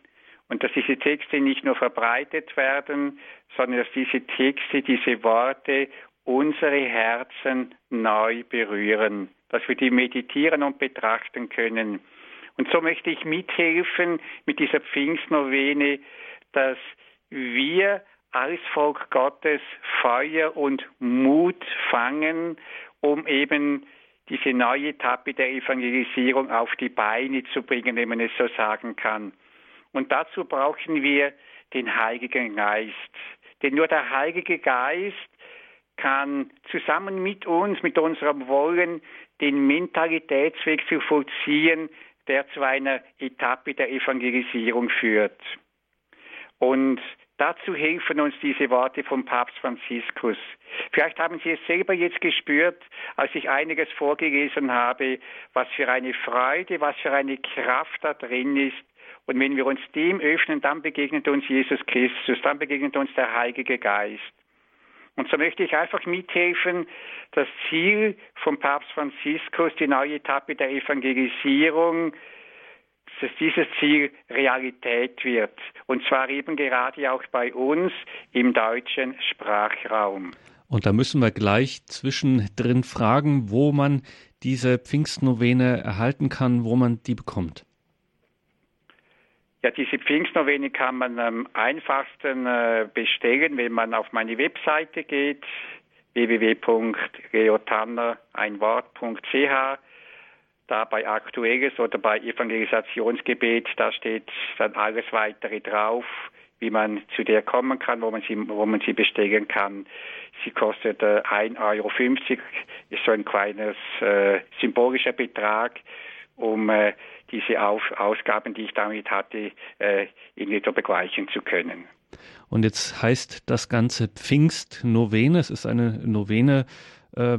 Und dass diese Texte nicht nur verbreitet werden, sondern dass diese Texte, diese Worte unsere Herzen neu berühren, dass wir die meditieren und betrachten können. Und so möchte ich mithelfen mit dieser Pfingstnovene, dass wir als Volk Gottes Feuer und Mut fangen um eben diese neue Etappe der Evangelisierung auf die Beine zu bringen, wenn man es so sagen kann. Und dazu brauchen wir den Heiligen Geist. Denn nur der Heilige Geist kann zusammen mit uns, mit unserem Wollen, den Mentalitätsweg zu vollziehen, der zu einer Etappe der Evangelisierung führt. Und Dazu helfen uns diese Worte vom Papst Franziskus. Vielleicht haben Sie es selber jetzt gespürt, als ich einiges vorgelesen habe, was für eine Freude, was für eine Kraft da drin ist. Und wenn wir uns dem öffnen, dann begegnet uns Jesus Christus, dann begegnet uns der Heilige Geist. Und so möchte ich einfach mithelfen, das Ziel von Papst Franziskus, die neue Etappe der Evangelisierung, dass dieses Ziel Realität wird. Und zwar eben gerade auch bei uns im deutschen Sprachraum. Und da müssen wir gleich zwischendrin fragen, wo man diese Pfingstnovene erhalten kann, wo man die bekommt. Ja, diese Pfingstnovene kann man am einfachsten äh, bestellen, wenn man auf meine Webseite geht, www.leotanner, ein Wort.ch. Da bei Aktuelles oder bei Evangelisationsgebet, da steht dann alles weitere drauf, wie man zu der kommen kann, wo man sie, wo man sie bestellen kann. Sie kostet äh, 1,50 Euro, ist so ein kleines äh, symbolischer Betrag, um äh, diese Auf Ausgaben, die ich damit hatte, äh, irgendwie so begleichen zu können. Und jetzt heißt das Ganze Pfingstnovene. Es ist eine Novene. Äh,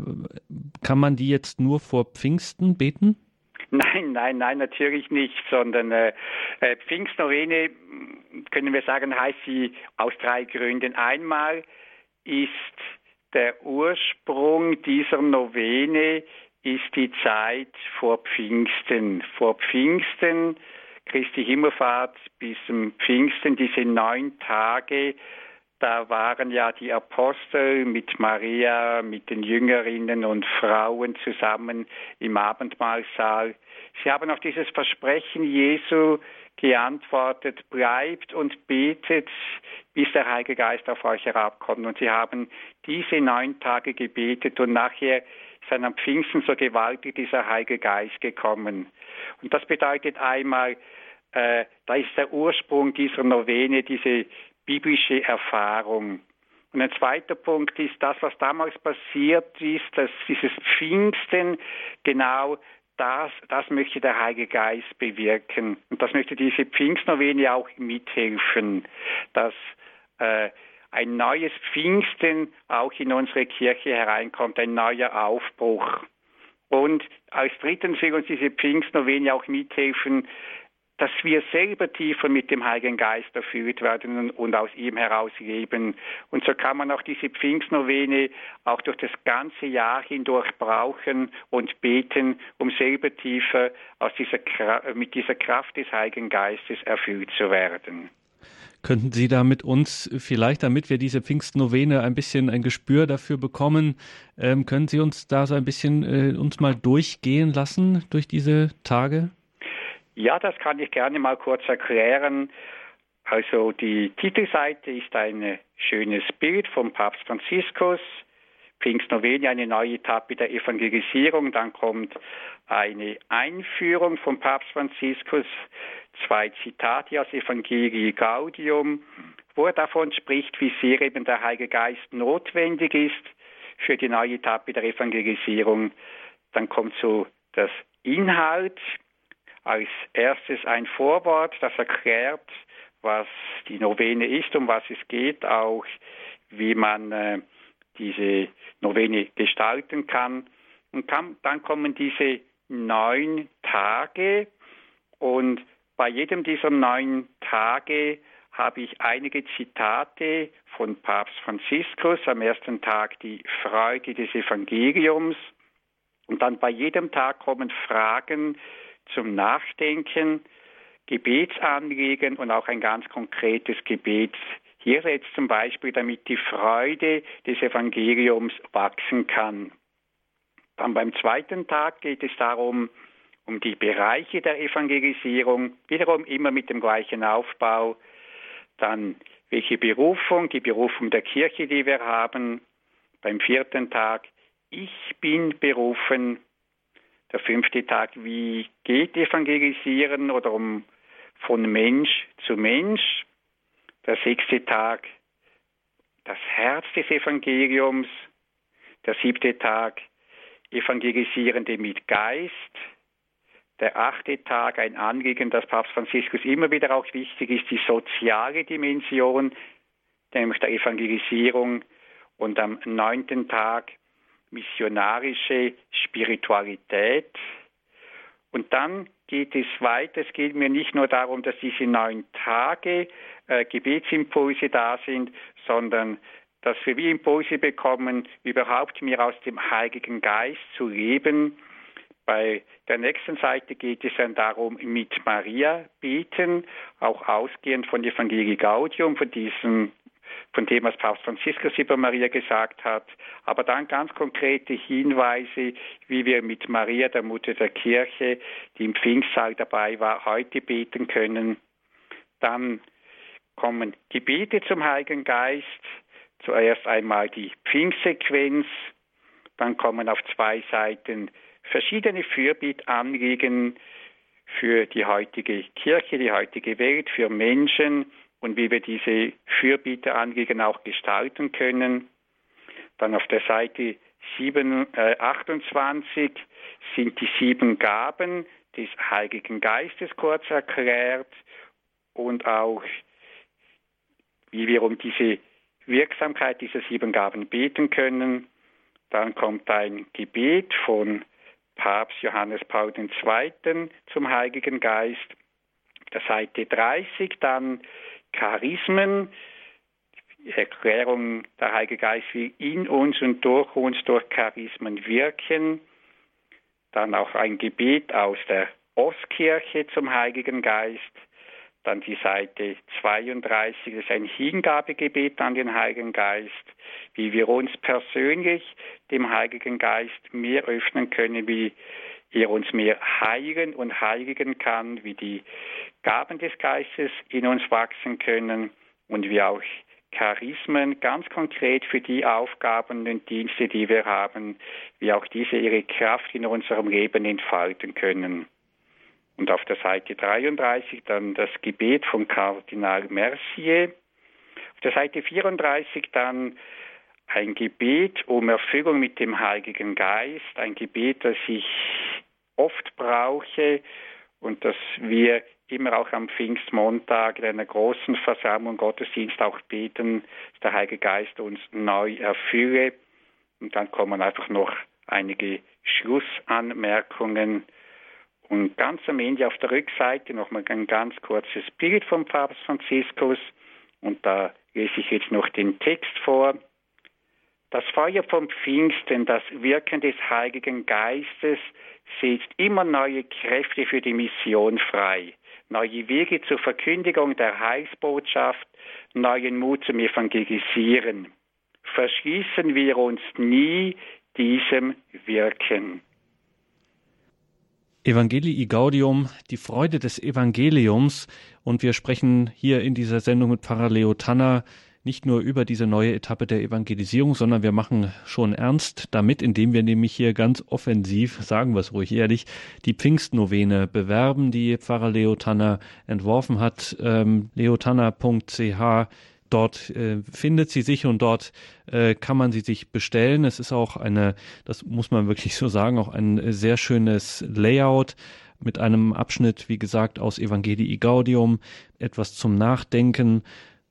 kann man die jetzt nur vor Pfingsten beten? Nein, nein, nein, natürlich nicht, sondern äh, äh Pfingstnovene, können wir sagen, heißt sie aus drei Gründen. Einmal ist der Ursprung dieser Novene ist die Zeit vor Pfingsten. Vor Pfingsten, Christi Himmelfahrt bis zum Pfingsten, diese neun Tage, da waren ja die Apostel mit Maria, mit den Jüngerinnen und Frauen zusammen im Abendmahlsaal. Sie haben auf dieses Versprechen Jesu geantwortet, bleibt und betet, bis der Heilige Geist auf euch herabkommt. Und sie haben diese neun Tage gebetet und nachher ist am Pfingsten so gewaltig dieser Heilige Geist gekommen. Und das bedeutet einmal, äh, da ist der Ursprung dieser Novene, diese biblische Erfahrung. Und ein zweiter Punkt ist das, was damals passiert ist, dass dieses Pfingsten genau das, das möchte der Heilige Geist bewirken. Und das möchte diese Pfingstnovene auch mithelfen, dass äh, ein neues Pfingsten auch in unsere Kirche hereinkommt, ein neuer Aufbruch. Und als drittens will uns diese Pfingstnovene auch mithelfen, dass wir selber tiefer mit dem Heiligen Geist erfüllt werden und aus ihm heraus leben. Und so kann man auch diese Pfingstnovene auch durch das ganze Jahr hindurch brauchen und beten, um selber tiefer aus dieser, mit dieser Kraft des Heiligen Geistes erfüllt zu werden. Könnten Sie da mit uns vielleicht, damit wir diese Pfingstnovene ein bisschen ein Gespür dafür bekommen, ähm, können Sie uns da so ein bisschen äh, uns mal durchgehen lassen durch diese Tage? Ja, das kann ich gerne mal kurz erklären. Also die Titelseite ist ein schönes Bild vom Papst Franziskus. Pfingstnovene, eine neue Etappe der Evangelisierung. Dann kommt eine Einführung vom Papst Franziskus, zwei Zitate aus Evangelii Gaudium, wo er davon spricht, wie sehr eben der Heilige Geist notwendig ist für die neue Etappe der Evangelisierung. Dann kommt so das Inhalt, als erstes ein Vorwort, das erklärt, was die Novene ist, um was es geht, auch wie man äh, diese Novene gestalten kann. Und kann, dann kommen diese neun Tage und bei jedem dieser neun Tage habe ich einige Zitate von Papst Franziskus. Am ersten Tag die Freude des Evangeliums. Und dann bei jedem Tag kommen Fragen, zum Nachdenken, Gebetsanliegen und auch ein ganz konkretes Gebet. Hier jetzt zum Beispiel, damit die Freude des Evangeliums wachsen kann. Dann beim zweiten Tag geht es darum, um die Bereiche der Evangelisierung, wiederum immer mit dem gleichen Aufbau. Dann welche Berufung, die Berufung der Kirche, die wir haben. Beim vierten Tag, ich bin berufen, der fünfte Tag, wie geht Evangelisieren oder um von Mensch zu Mensch. Der sechste Tag, das Herz des Evangeliums. Der siebte Tag, Evangelisierende mit Geist. Der achte Tag, ein Anliegen, das Papst Franziskus immer wieder auch wichtig ist, die soziale Dimension, nämlich der Evangelisierung. Und am neunten Tag missionarische Spiritualität. Und dann geht es weiter. Es geht mir nicht nur darum, dass diese neun Tage äh, Gebetsimpulse da sind, sondern dass wir wie Impulse bekommen, überhaupt mehr aus dem Heiligen Geist zu leben. Bei der nächsten Seite geht es dann darum, mit Maria beten, auch ausgehend von Evangelii Gaudium, von diesem von dem, was Papst Franziskus über Maria gesagt hat, aber dann ganz konkrete Hinweise, wie wir mit Maria, der Mutter der Kirche, die im Pfingstsaal dabei war, heute beten können. Dann kommen Gebete zum Heiligen Geist, zuerst einmal die Pfingstsequenz, dann kommen auf zwei Seiten verschiedene Fürbittanliegen für die heutige Kirche, die heutige Welt, für Menschen und wie wir diese Fürbitteranliegen auch gestalten können. Dann auf der Seite 7, äh, 28 sind die sieben Gaben des Heiligen Geistes kurz erklärt und auch wie wir um diese Wirksamkeit dieser sieben Gaben beten können. Dann kommt ein Gebet von Papst Johannes Paul II. zum Heiligen Geist. Auf der Seite 30 dann Charismen, Erklärung, der Heilige Geist will in uns und durch uns durch Charismen wirken. Dann auch ein Gebet aus der Ostkirche zum Heiligen Geist. Dann die Seite 32, das ist ein Hingabegebet an den Heiligen Geist, wie wir uns persönlich dem Heiligen Geist mehr öffnen können, wie er uns mehr heilen und heiligen kann, wie die Gaben des Geistes in uns wachsen können und wie auch Charismen ganz konkret für die Aufgaben und Dienste, die wir haben, wie auch diese ihre Kraft in unserem Leben entfalten können. Und auf der Seite 33 dann das Gebet von Kardinal Mercier. Auf der Seite 34 dann ein Gebet um Erfüllung mit dem Heiligen Geist, ein Gebet, das ich oft brauche und das wir immer auch am Pfingstmontag in einer großen Versammlung Gottesdienst auch beten, dass der Heilige Geist uns neu erfülle. Und dann kommen einfach noch einige Schlussanmerkungen. Und ganz am Ende auf der Rückseite nochmal ein ganz kurzes Bild vom Papst Franziskus. Und da lese ich jetzt noch den Text vor. Das Feuer vom Pfingsten, das Wirken des Heiligen Geistes setzt immer neue Kräfte für die Mission frei, neue Wege zur Verkündigung der Heilsbotschaft, neuen Mut zum Evangelisieren. Verschließen wir uns nie diesem Wirken. Evangelii Gaudium, die Freude des Evangeliums. Und wir sprechen hier in dieser Sendung mit Pfarrer Leo Tanner nicht nur über diese neue Etappe der Evangelisierung, sondern wir machen schon ernst damit, indem wir nämlich hier ganz offensiv, sagen wir es ruhig ehrlich, die Pfingstnovene bewerben, die Pfarrer Leo Tanner entworfen hat. Ähm, leotanner.ch Dort äh, findet sie sich und dort äh, kann man sie sich bestellen. Es ist auch eine, das muss man wirklich so sagen, auch ein sehr schönes Layout mit einem Abschnitt, wie gesagt, aus Evangelii Gaudium, etwas zum Nachdenken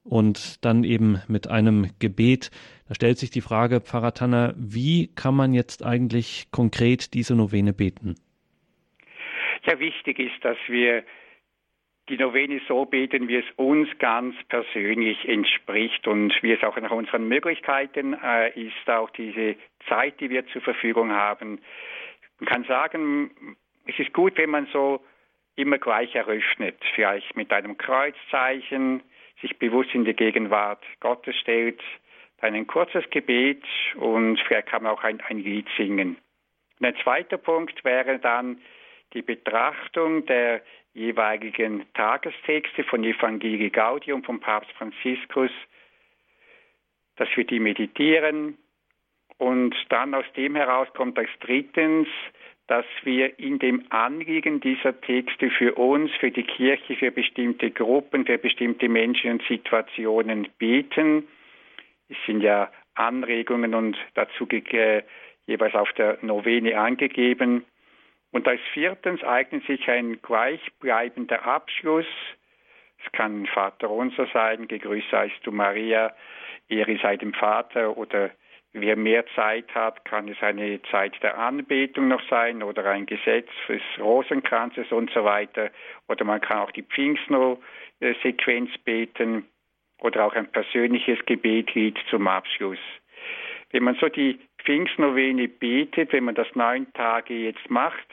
und dann eben mit einem Gebet. Da stellt sich die Frage, Pfarrer Tanner, wie kann man jetzt eigentlich konkret diese Novene beten? Ja, wichtig ist, dass wir die Novene so beten, wie es uns ganz persönlich entspricht und wie es auch nach unseren Möglichkeiten äh, ist, auch diese Zeit, die wir zur Verfügung haben. Man kann sagen, es ist gut, wenn man so immer gleich eröffnet, vielleicht mit einem Kreuzzeichen, sich bewusst in die Gegenwart Gottes stellt, dann ein kurzes Gebet und vielleicht kann man auch ein, ein Lied singen. Und ein zweiter Punkt wäre dann die Betrachtung der jeweiligen Tagestexte von Evangelii Gaudium vom Papst Franziskus, dass wir die meditieren und dann aus dem heraus kommt als drittens dass wir in dem Anliegen dieser Texte für uns, für die Kirche, für bestimmte Gruppen, für bestimmte Menschen und Situationen beten. Es sind ja Anregungen und dazu äh, jeweils auf der Novene angegeben. Und als viertens eignet sich ein gleichbleibender Abschluss. Es kann Vater unser sein, gegrüßt seist du Maria, Ehre sei dem Vater oder Wer mehr Zeit hat, kann es eine Zeit der Anbetung noch sein oder ein Gesetz des Rosenkranzes und so weiter. Oder man kann auch die Pfingstno-Sequenz beten. oder auch ein persönliches Gebetlied zum Abschluss. Wenn man so die Pfingstnovene betet, wenn man das neun Tage jetzt macht,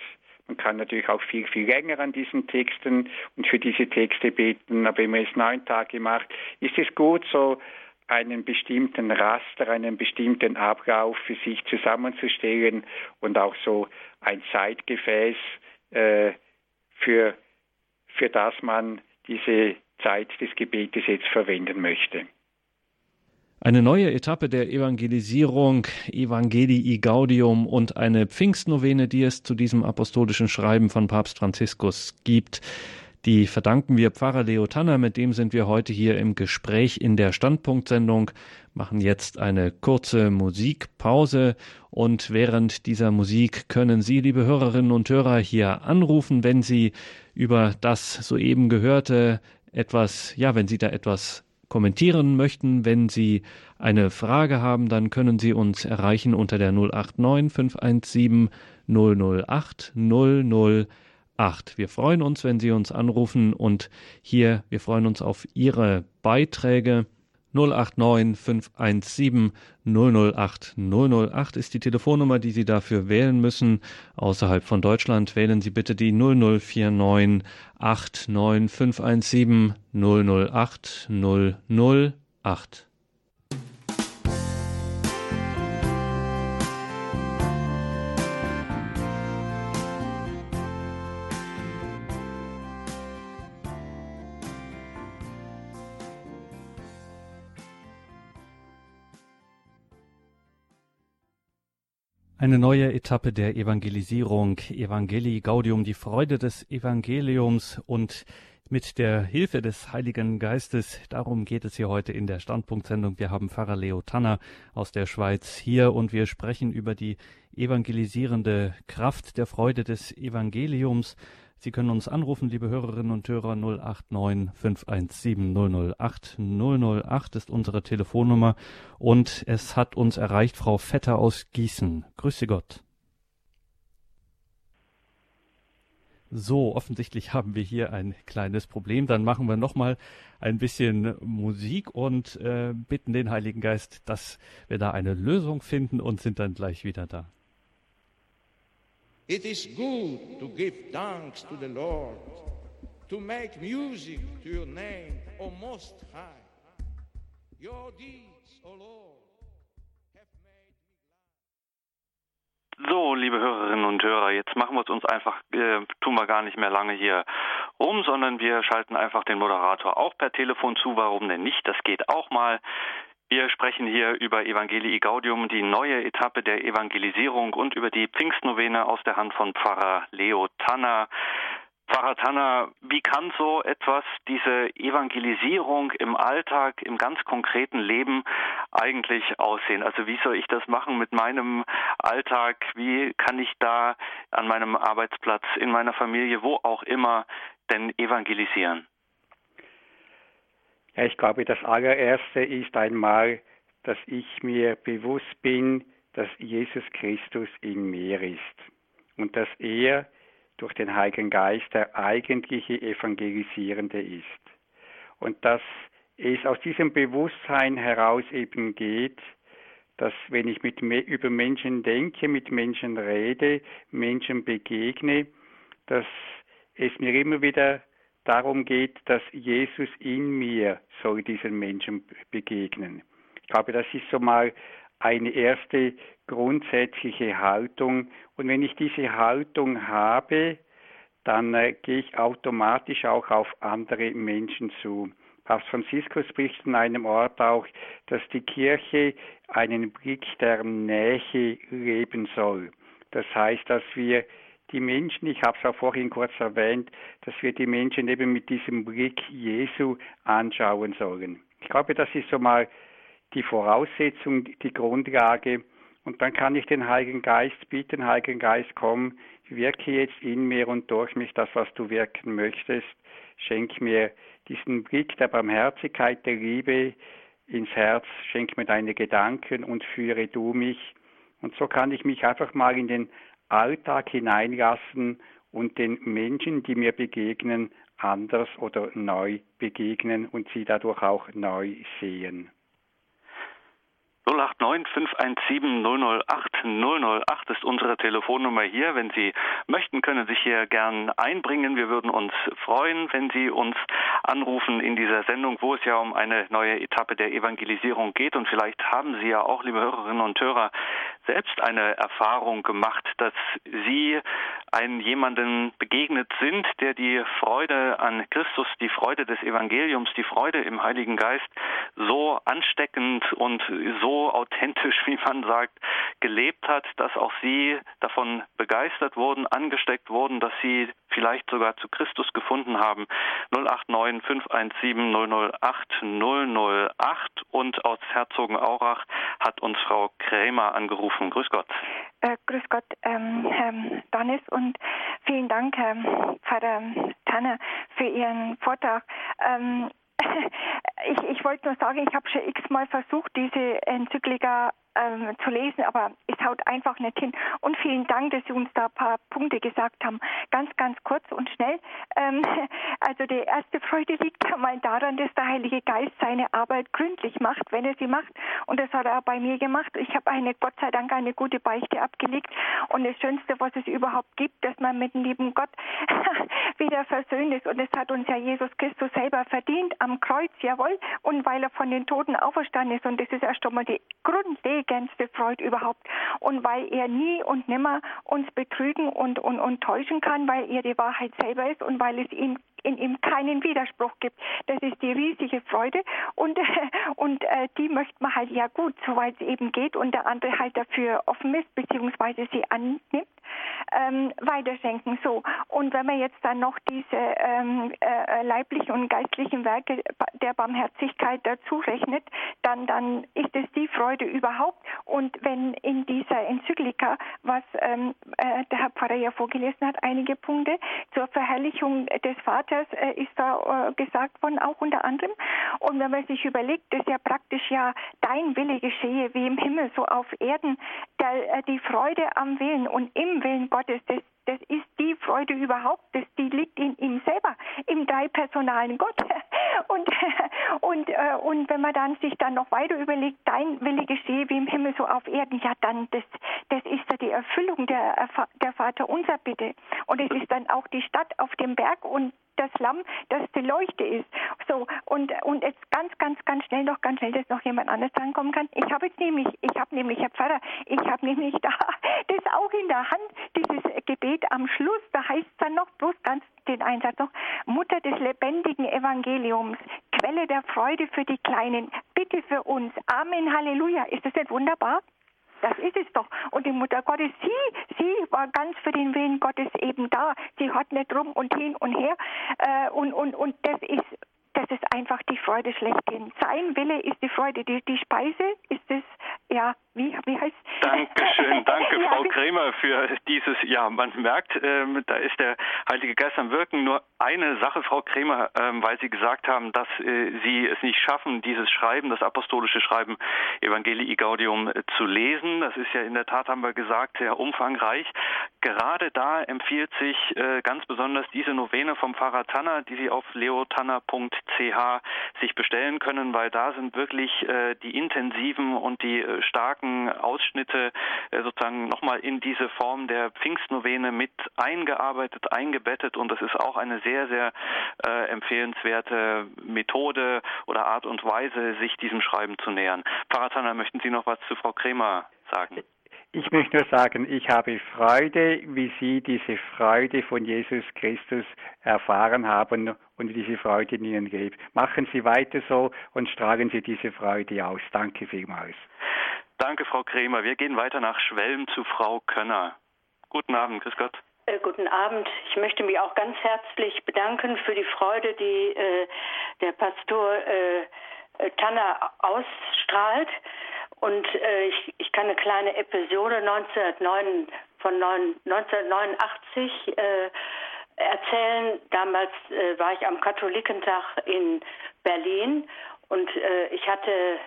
man kann natürlich auch viel, viel länger an diesen Texten und für diese Texte beten, aber wenn man es neun Tage macht, ist es gut, so einen bestimmten Raster, einen bestimmten Ablauf für sich zusammenzustellen und auch so ein Zeitgefäß äh, für, für das man diese Zeit des Gebetes jetzt verwenden möchte. Eine neue Etappe der Evangelisierung, Evangelii Gaudium und eine Pfingstnovene, die es zu diesem apostolischen Schreiben von Papst Franziskus gibt. Die verdanken wir Pfarrer Leo Tanner, mit dem sind wir heute hier im Gespräch in der Standpunktsendung, machen jetzt eine kurze Musikpause und während dieser Musik können Sie, liebe Hörerinnen und Hörer, hier anrufen, wenn Sie über das soeben Gehörte etwas, ja, wenn Sie da etwas kommentieren möchten, wenn Sie eine Frage haben, dann können Sie uns erreichen unter der 089 517 008 008. Wir freuen uns, wenn Sie uns anrufen und hier, wir freuen uns auf Ihre Beiträge. 089 517 008 008 ist die Telefonnummer, die Sie dafür wählen müssen. Außerhalb von Deutschland wählen Sie bitte die 0049 89 517 008 008. Eine neue Etappe der Evangelisierung, Evangelii Gaudium, die Freude des Evangeliums und mit der Hilfe des Heiligen Geistes, darum geht es hier heute in der Standpunktsendung. Wir haben Pfarrer Leo Tanner aus der Schweiz hier und wir sprechen über die evangelisierende Kraft der Freude des Evangeliums. Sie können uns anrufen, liebe Hörerinnen und Hörer, 089 517 008 008 ist unsere Telefonnummer und es hat uns erreicht Frau Vetter aus Gießen. Grüße Gott. So, offensichtlich haben wir hier ein kleines Problem. Dann machen wir nochmal ein bisschen Musik und äh, bitten den Heiligen Geist, dass wir da eine Lösung finden und sind dann gleich wieder da. It is good to give thanks to the Lord, to make music to your name, O Most High. Your deeds, O Lord, have made me glad. So, liebe Hörerinnen und Hörer, jetzt machen wir es uns einfach, äh, tun wir gar nicht mehr lange hier um, sondern wir schalten einfach den Moderator auch per Telefon zu. Warum denn nicht? Das geht auch mal. Wir sprechen hier über Evangelii Gaudium, die neue Etappe der Evangelisierung und über die Pfingstnovene aus der Hand von Pfarrer Leo Tanner. Pfarrer Tanner, wie kann so etwas, diese Evangelisierung im Alltag, im ganz konkreten Leben eigentlich aussehen? Also wie soll ich das machen mit meinem Alltag? Wie kann ich da an meinem Arbeitsplatz, in meiner Familie, wo auch immer denn evangelisieren? Ich glaube, das allererste ist einmal, dass ich mir bewusst bin, dass Jesus Christus in mir ist und dass er durch den Heiligen Geist der eigentliche Evangelisierende ist. Und dass es aus diesem Bewusstsein heraus eben geht, dass wenn ich mit, über Menschen denke, mit Menschen rede, Menschen begegne, dass es mir immer wieder darum geht, dass Jesus in mir soll diesen Menschen begegnen. Ich glaube, das ist so mal eine erste grundsätzliche Haltung. Und wenn ich diese Haltung habe, dann äh, gehe ich automatisch auch auf andere Menschen zu. Papst Franziskus spricht an einem Ort auch, dass die Kirche einen Blick der Nähe leben soll. Das heißt, dass wir die Menschen, ich habe es auch vorhin kurz erwähnt, dass wir die Menschen eben mit diesem Blick Jesu anschauen sollen. Ich glaube, das ist so mal die Voraussetzung, die Grundlage. Und dann kann ich den Heiligen Geist bitten, Heiligen Geist, komm, wirke jetzt in mir und durch mich das, was du wirken möchtest. Schenk mir diesen Blick der Barmherzigkeit, der Liebe ins Herz, schenk mir deine Gedanken und führe du mich. Und so kann ich mich einfach mal in den Alltag hineinlassen und den Menschen, die mir begegnen, anders oder neu begegnen und sie dadurch auch neu sehen. 089 517 008 008 ist unsere Telefonnummer hier. Wenn Sie möchten, können Sie sich hier gern einbringen. Wir würden uns freuen, wenn Sie uns anrufen in dieser Sendung, wo es ja um eine neue Etappe der Evangelisierung geht. Und vielleicht haben Sie ja auch, liebe Hörerinnen und Hörer, selbst eine Erfahrung gemacht, dass Sie einen jemanden begegnet sind, der die Freude an Christus, die Freude des Evangeliums, die Freude im Heiligen Geist so ansteckend und so authentisch, wie man sagt, gelebt hat, dass auch Sie davon begeistert wurden, angesteckt wurden, dass Sie vielleicht sogar zu Christus gefunden haben. 089 517 008 008 und aus Herzogenaurach hat uns Frau Krämer angerufen. Grüß Gott. Äh, grüß Gott, ähm, Herr Donnis und vielen Dank, Herr Pfarrer Tanner, für Ihren Vortrag. Ähm, ich, ich wollte nur sagen, ich habe schon x-mal versucht, diese Enzyklika ähm, zu lesen, aber es haut einfach nicht hin. Und vielen Dank, dass Sie uns da ein paar Punkte gesagt haben. Ganz, ganz kurz und schnell. Ähm, also die erste Freude liegt ja mal daran, dass der Heilige Geist seine Arbeit gründlich macht, wenn er sie macht. Und das hat er bei mir gemacht. Ich habe eine, Gott sei Dank, eine gute Beichte abgelegt. Und das Schönste, was es überhaupt gibt, dass man mit dem lieben Gott wieder versöhnt ist. Und das hat uns ja Jesus Christus selber verdient am Kreuz, jawohl. Und weil er von den Toten auferstanden ist. Und das ist erst einmal die Intelligentste Freud überhaupt. Und weil er nie und nimmer uns betrügen und, und, und täuschen kann, weil er die Wahrheit selber ist und weil es ihm in ihm keinen Widerspruch gibt. Das ist die riesige Freude und, und äh, die möchte man halt ja gut, soweit es eben geht und der andere halt dafür offen ist, beziehungsweise sie annimmt, ähm, weiterschenken. So. Und wenn man jetzt dann noch diese ähm, äh, leiblichen und geistlichen Werke der Barmherzigkeit dazu rechnet, dann, dann ist es die Freude überhaupt. Und wenn in dieser Enzyklika, was ähm, äh, der Herr Pfarrer ja vorgelesen hat, einige Punkte zur Verherrlichung des Vaters äh, ist da äh, gesagt worden, auch unter anderem. Und wenn man sich überlegt, dass ja praktisch ja dein Wille geschehe, wie im Himmel, so auf Erden, der, äh, die Freude am Willen und im Willen Gottes, das das ist die Freude überhaupt, das, die liegt in ihm selber, im dreipersonalen Gott. Und, und, äh, und wenn man dann sich dann noch weiter überlegt, dein Wille geschehe wie im Himmel so auf Erden, ja dann, das, das ist ja die Erfüllung der, der Vater unser Bitte. Und es ist dann auch die Stadt auf dem Berg und das Lamm, das die Leuchte ist. So, und, und jetzt ganz, ganz, ganz schnell noch, ganz schnell, dass noch jemand anderes drankommen kann. Ich habe jetzt nämlich, ich habe nämlich, Herr Pfarrer, ich habe nämlich da das auch in der Hand, dieses Gebet am Schluss, da heißt es dann noch, bloß ganz den Einsatz noch, Mutter des lebendigen Evangeliums, Quelle der Freude für die Kleinen, bitte für uns. Amen, Halleluja. Ist das nicht wunderbar? Das ist es doch. Und die Mutter Gottes, sie, sie war ganz für den Willen Gottes eben da. Sie hat nicht rum und hin und her. Äh, und, und, und das ist, das ist einfach die Freude schlechthin. Sein Wille ist die Freude. Die, die Speise ist es, ja, wie, wie heißt Dankeschön, danke ja, Frau Krämer für dieses, ja, man merkt, ähm, da ist der Heilige Geist am Wirken. Nur eine Sache, Frau Krämer, ähm, weil Sie gesagt haben, dass äh, Sie es nicht schaffen, dieses Schreiben, das apostolische Schreiben Evangelii Gaudium äh, zu lesen. Das ist ja in der Tat, haben wir gesagt, sehr umfangreich. Gerade da empfiehlt sich äh, ganz besonders diese Novene vom Pfarrer Tanner, die Sie auf leotanner.ch sich bestellen können, weil da sind wirklich äh, die intensiven und die äh, starken starken Ausschnitte äh, sozusagen nochmal in diese Form der Pfingstnovene mit eingearbeitet, eingebettet und das ist auch eine sehr, sehr äh, empfehlenswerte Methode oder Art und Weise, sich diesem Schreiben zu nähern. Pfarrer Tanner, möchten Sie noch was zu Frau Kremer sagen? Ich möchte nur sagen, ich habe Freude, wie Sie diese Freude von Jesus Christus erfahren haben und diese Freude in Ihnen gibt. Machen Sie weiter so und strahlen Sie diese Freude aus. Danke vielmals. Danke, Frau Kremer. Wir gehen weiter nach Schwelm zu Frau Könner. Guten Abend, grüß Gott. Äh, guten Abend. Ich möchte mich auch ganz herzlich bedanken für die Freude, die äh, der Pastor äh, äh Tanner ausstrahlt. Und äh, ich, ich, kann eine kleine Episode 1909, von 9, 1989 äh, erzählen. Damals war ich am Katholikentag in Berlin und ich hatte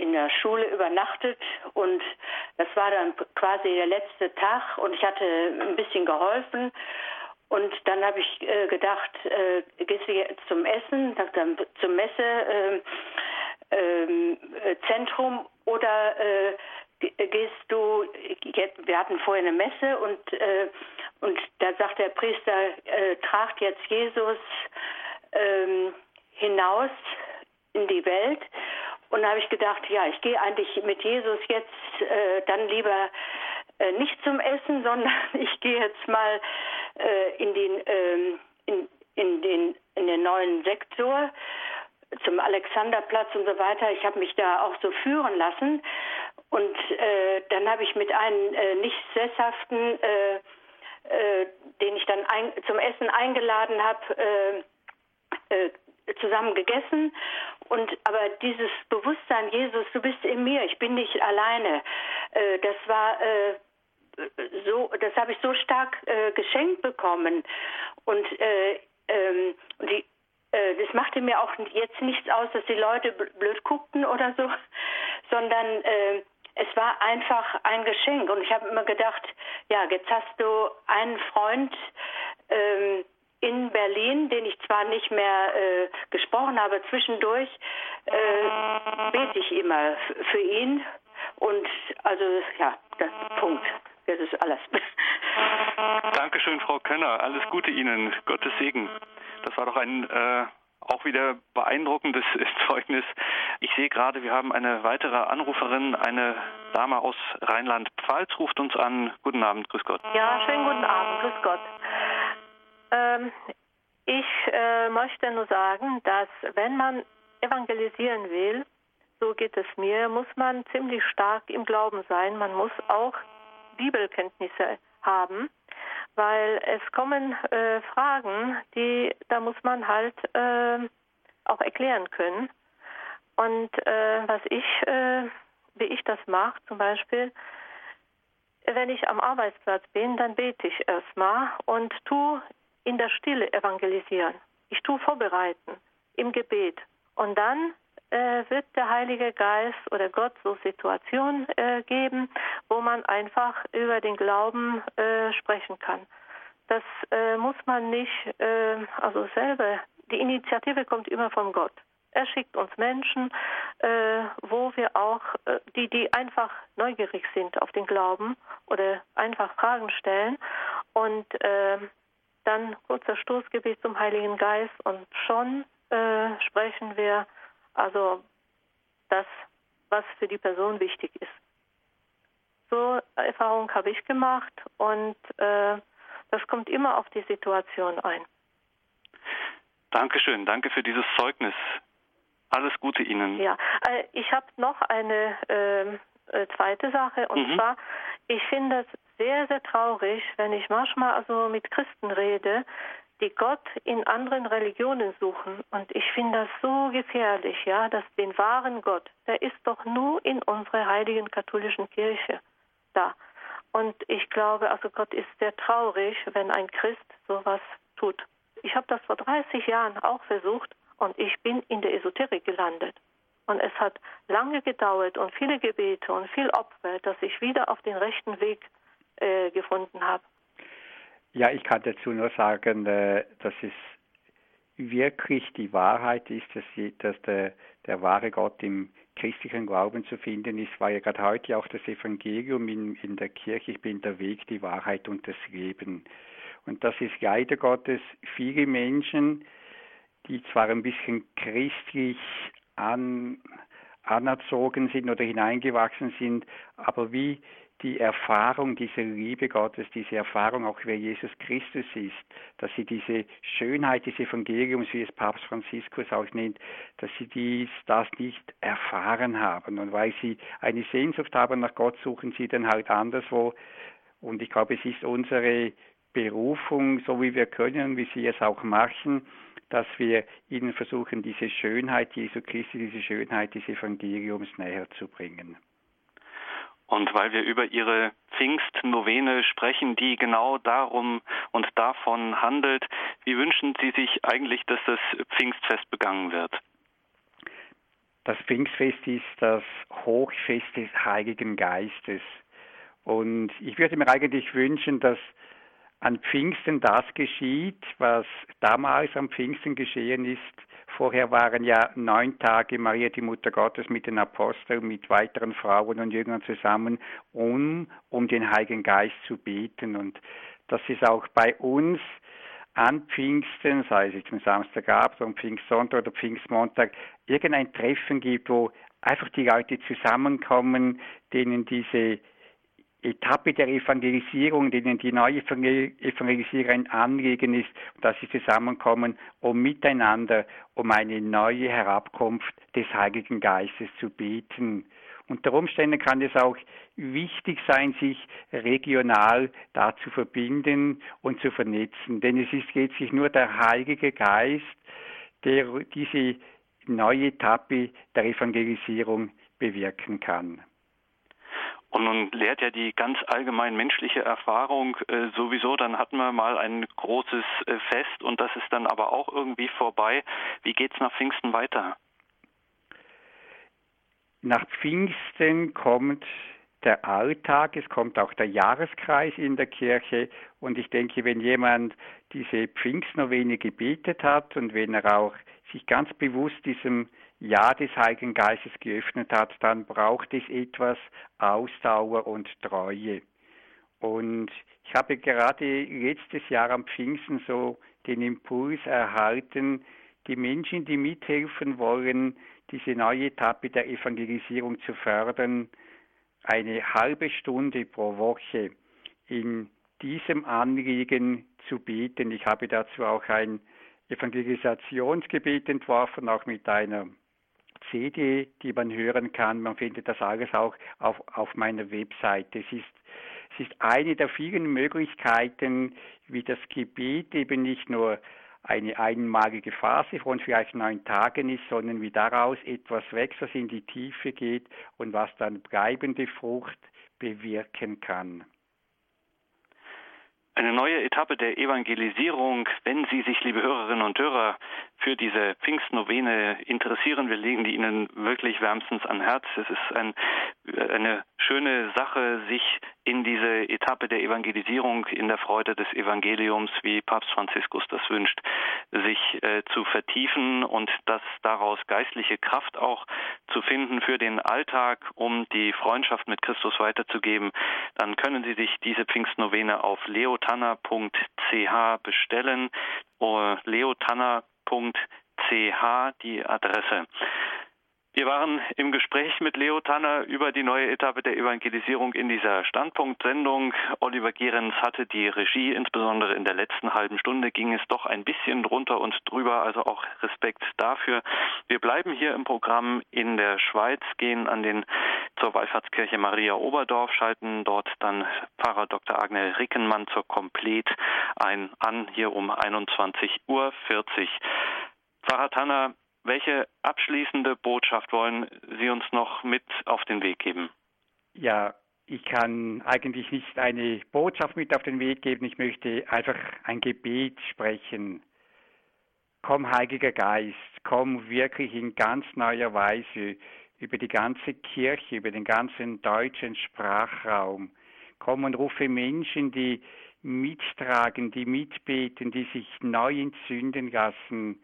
in der Schule übernachtet und das war dann quasi der letzte Tag und ich hatte ein bisschen geholfen und dann habe ich äh, gedacht, äh, gehst du jetzt zum Essen, dann zum Messezentrum ähm, äh, oder äh, gehst du, wir hatten vorher eine Messe und, äh, und da sagt der Priester, äh, tragt jetzt Jesus ähm, hinaus in die Welt. Und da habe ich gedacht, ja, ich gehe eigentlich mit Jesus jetzt äh, dann lieber äh, nicht zum Essen, sondern ich gehe jetzt mal äh, in den ähm, in, in den in den neuen Sektor zum Alexanderplatz und so weiter. Ich habe mich da auch so führen lassen und äh, dann habe ich mit einem äh, nicht sesshaften, äh, den ich dann ein, zum Essen eingeladen habe, zusammen gegessen. Und aber dieses Bewusstsein, Jesus, du bist in mir, ich bin nicht alleine, äh, das war äh, so, das habe ich so stark äh, geschenkt bekommen. Und, äh, ähm, die, äh, das machte mir auch jetzt nichts aus, dass die Leute blöd guckten oder so, sondern äh, es war einfach ein Geschenk. Und ich habe immer gedacht, ja, jetzt hast du einen Freund ähm, in Berlin, den ich zwar nicht mehr äh, gesprochen habe, zwischendurch äh, bete ich immer für ihn. Und also ja, das Punkt. Das ist alles. Dankeschön, Frau Könner. Alles Gute Ihnen. Gottes Segen. Das war doch ein äh, auch wieder beeindruckendes Zeugnis. Ich sehe gerade, wir haben eine weitere Anruferin, eine Dame aus Rheinland-Pfalz ruft uns an. Guten Abend, grüß Gott. Ja, schönen guten Abend, grüß Gott. Ähm, ich äh, möchte nur sagen, dass wenn man evangelisieren will, so geht es mir, muss man ziemlich stark im Glauben sein. Man muss auch Bibelkenntnisse haben weil es kommen äh, Fragen, die da muss man halt äh, auch erklären können. Und äh, was ich, äh, wie ich das mache, zum Beispiel, wenn ich am Arbeitsplatz bin, dann bete ich erstmal und tu in der Stille evangelisieren. Ich tu vorbereiten im Gebet. Und dann äh, wird der Heilige Geist oder Gott so Situationen äh, geben, wo man einfach über den Glauben äh, sprechen kann. Das äh, muss man nicht, äh, also selber, die Initiative kommt immer von Gott. Er schickt uns Menschen, äh, wo wir auch, die, die einfach neugierig sind auf den Glauben oder einfach Fragen stellen und dann kurzer Stoßgebet zum Heiligen Geist und schon sprechen wir also das, was für die Person wichtig ist. So Erfahrung habe ich gemacht und äh, das kommt immer auf die Situation ein. Dankeschön, danke für dieses Zeugnis. Alles Gute Ihnen. Ja, äh, ich habe noch eine ähm, äh, zweite Sache und mhm. zwar, ich finde es sehr, sehr traurig, wenn ich manchmal also mit Christen rede, die Gott in anderen Religionen suchen. Und ich finde das so gefährlich, ja, dass den wahren Gott, der ist doch nur in unserer heiligen katholischen Kirche da. Und ich glaube, also Gott ist sehr traurig, wenn ein Christ sowas tut. Ich habe das vor 30 Jahren auch versucht und ich bin in der Esoterik gelandet. Und es hat lange gedauert und viele Gebete und viel Opfer, dass ich wieder auf den rechten Weg äh, gefunden habe. Ja, ich kann dazu nur sagen, äh, dass es wirklich die Wahrheit ist, dass, sie, dass der, der wahre Gott im christlichen Glauben zu finden ist, war ja gerade heute auch das Evangelium in, in der Kirche, ich bin der Weg, die Wahrheit und das Leben. Und das ist leider Gottes viele Menschen, die zwar ein bisschen christlich an, anerzogen sind oder hineingewachsen sind, aber wie die Erfahrung dieser Liebe Gottes, diese Erfahrung auch wer Jesus Christus ist, dass sie diese Schönheit des Evangeliums, wie es Papst Franziskus auch nennt, dass sie dies, das nicht erfahren haben. Und weil sie eine Sehnsucht haben nach Gott, suchen sie dann halt anderswo. Und ich glaube, es ist unsere Berufung, so wie wir können, wie sie es auch machen, dass wir ihnen versuchen, diese Schönheit Jesu Christi, diese Schönheit des Evangeliums näher zu bringen. Und weil wir über ihre Pfingstnovene sprechen, die genau darum und davon handelt, wie wünschen Sie sich eigentlich, dass das Pfingstfest begangen wird? das Pfingstfest ist das Hochfest des Heiligen Geistes. Und ich würde mir eigentlich wünschen, dass an Pfingsten das geschieht, was damals am Pfingsten geschehen ist. Vorher waren ja neun Tage Maria, die Mutter Gottes, mit den Aposteln, mit weiteren Frauen und Jüngern zusammen, um, um den Heiligen Geist zu beten. Und das ist auch bei uns an Pfingsten, sei es jetzt am Samstagabend, am Pfingstsonntag oder Pfingstmontag, irgendein Treffen gibt, wo einfach die Leute zusammenkommen, denen diese Etappe der Evangelisierung, denen die neue Evangelisierung ein Anliegen ist, dass sie zusammenkommen, um miteinander um eine neue Herabkunft des Heiligen Geistes zu beten. Unter Umständen kann es auch wichtig sein, sich regional da zu verbinden und zu vernetzen. Denn es ist letztlich nur der Heilige Geist, der diese neue Etappe der Evangelisierung bewirken kann. Und nun lehrt ja die ganz allgemein menschliche Erfahrung äh, sowieso, dann hatten wir mal ein großes äh, Fest und das ist dann aber auch irgendwie vorbei. Wie geht's nach Pfingsten weiter? Nach Pfingsten kommt der Alltag, es kommt auch der Jahreskreis in der Kirche und ich denke, wenn jemand diese Pfingstnovene gebetet hat und wenn er auch sich ganz bewusst diesem Jahr des Heiligen Geistes geöffnet hat, dann braucht es etwas Ausdauer und Treue. Und ich habe gerade letztes Jahr am Pfingsten so den Impuls erhalten, die Menschen, die mithelfen wollen, diese neue Etappe der Evangelisierung zu fördern, eine halbe Stunde pro Woche in diesem Anliegen zu beten. Ich habe dazu auch ein Evangelisationsgebet entworfen, auch mit einer CD, die man hören kann. Man findet das alles auch auf, auf meiner Webseite. Es ist, es ist eine der vielen Möglichkeiten, wie das Gebet eben nicht nur eine einmalige Phase von vielleicht neun Tagen ist, sondern wie daraus etwas wächst, was in die Tiefe geht und was dann bleibende Frucht bewirken kann. Eine neue Etappe der Evangelisierung. Wenn Sie sich, liebe Hörerinnen und Hörer, für diese Pfingstnovene interessieren, wir legen die Ihnen wirklich wärmstens an Herz. Es ist ein, eine schöne Sache, sich in diese Etappe der Evangelisierung in der Freude des Evangeliums, wie Papst Franziskus das wünscht, sich äh, zu vertiefen und dass daraus geistliche Kraft auch zu finden für den Alltag, um die Freundschaft mit Christus weiterzugeben, dann können Sie sich diese Pfingstnovene auf leotanner.ch bestellen. Oh, leotanner.ch die Adresse. Wir waren im Gespräch mit Leo Tanner über die neue Etappe der Evangelisierung in dieser Standpunktsendung. Oliver Gehrens hatte die Regie, insbesondere in der letzten halben Stunde ging es doch ein bisschen drunter und drüber, also auch Respekt dafür. Wir bleiben hier im Programm in der Schweiz, gehen an den zur Wallfahrtskirche Maria Oberdorf, schalten dort dann Pfarrer Dr. Agnel Rickenmann zur Komplet ein an, hier um 21.40 Uhr. Pfarrer Tanner, welche abschließende Botschaft wollen Sie uns noch mit auf den Weg geben? Ja, ich kann eigentlich nicht eine Botschaft mit auf den Weg geben. Ich möchte einfach ein Gebet sprechen. Komm, Heiliger Geist, komm wirklich in ganz neuer Weise über die ganze Kirche, über den ganzen deutschen Sprachraum. Komm und rufe Menschen, die mittragen, die mitbeten, die sich neu entzünden lassen,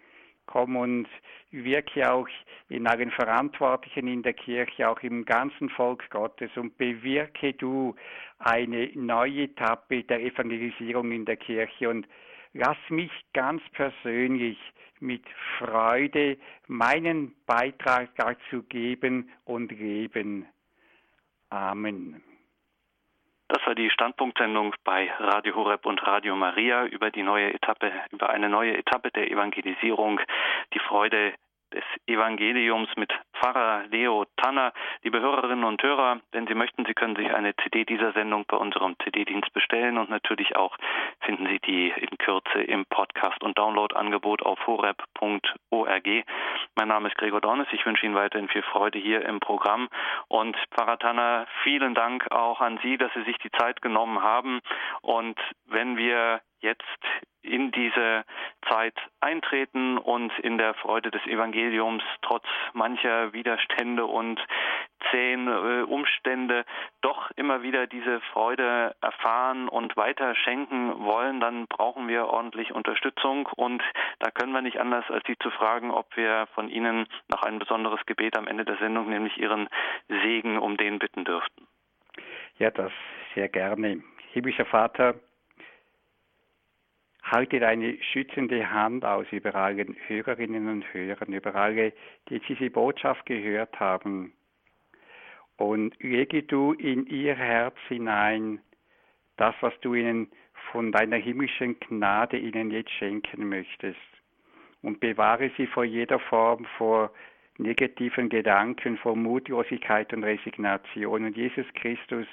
komm und wirke auch in allen Verantwortlichen in der Kirche, auch im ganzen Volk Gottes und bewirke du eine neue Etappe der Evangelisierung in der Kirche und lass mich ganz persönlich mit Freude meinen Beitrag dazu geben und leben. Amen. Das war die Standpunktsendung bei Radio Horeb und Radio Maria über die neue Etappe, über eine neue Etappe der Evangelisierung, die Freude des Evangeliums mit Pfarrer Leo Tanner. Liebe Hörerinnen und Hörer, wenn Sie möchten, Sie können sich eine CD dieser Sendung bei unserem CD-Dienst bestellen und natürlich auch finden Sie die in Kürze im Podcast- und Download-Angebot auf horeb.org. Mein Name ist Gregor Dornes. Ich wünsche Ihnen weiterhin viel Freude hier im Programm. Und Pfarrer Tanner, vielen Dank auch an Sie, dass Sie sich die Zeit genommen haben. Und wenn wir jetzt in diese Zeit eintreten und in der Freude des Evangeliums trotz mancher Widerstände und zähen äh, Umstände doch immer wieder diese Freude erfahren und weiter schenken wollen, dann brauchen wir ordentlich Unterstützung und da können wir nicht anders, als Sie zu fragen, ob wir von Ihnen noch ein besonderes Gebet am Ende der Sendung, nämlich Ihren Segen, um den bitten dürften. Ja, das sehr gerne. Himmlischer Vater, halte deine schützende Hand aus über alle Hörerinnen und Hörer, über alle, die diese Botschaft gehört haben. Und lege du in ihr Herz hinein das, was du ihnen von deiner himmlischen Gnade ihnen jetzt schenken möchtest. Und bewahre sie vor jeder Form, vor negativen Gedanken, vor Mutlosigkeit und Resignation. Und Jesus Christus,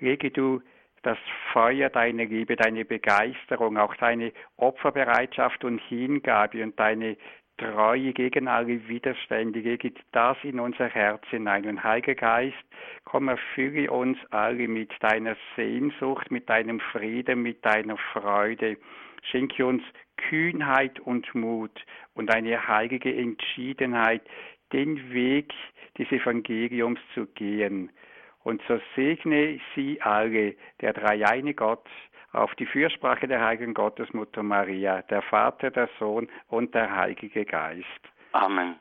lege du das Feuer deiner Liebe, deine Begeisterung, auch deine Opferbereitschaft und Hingabe und deine Treue gegen alle Widerstände, gegen das in unser Herz hinein. Und Heiliger Geist, komm, erfülle uns alle mit deiner Sehnsucht, mit deinem Frieden, mit deiner Freude. Schenke uns Kühnheit und Mut und eine heilige Entschiedenheit, den Weg des Evangeliums zu gehen. Und so segne sie alle, der dreieine Gott, auf die Fürsprache der heiligen Gottesmutter Maria, der Vater, der Sohn und der Heilige Geist. Amen.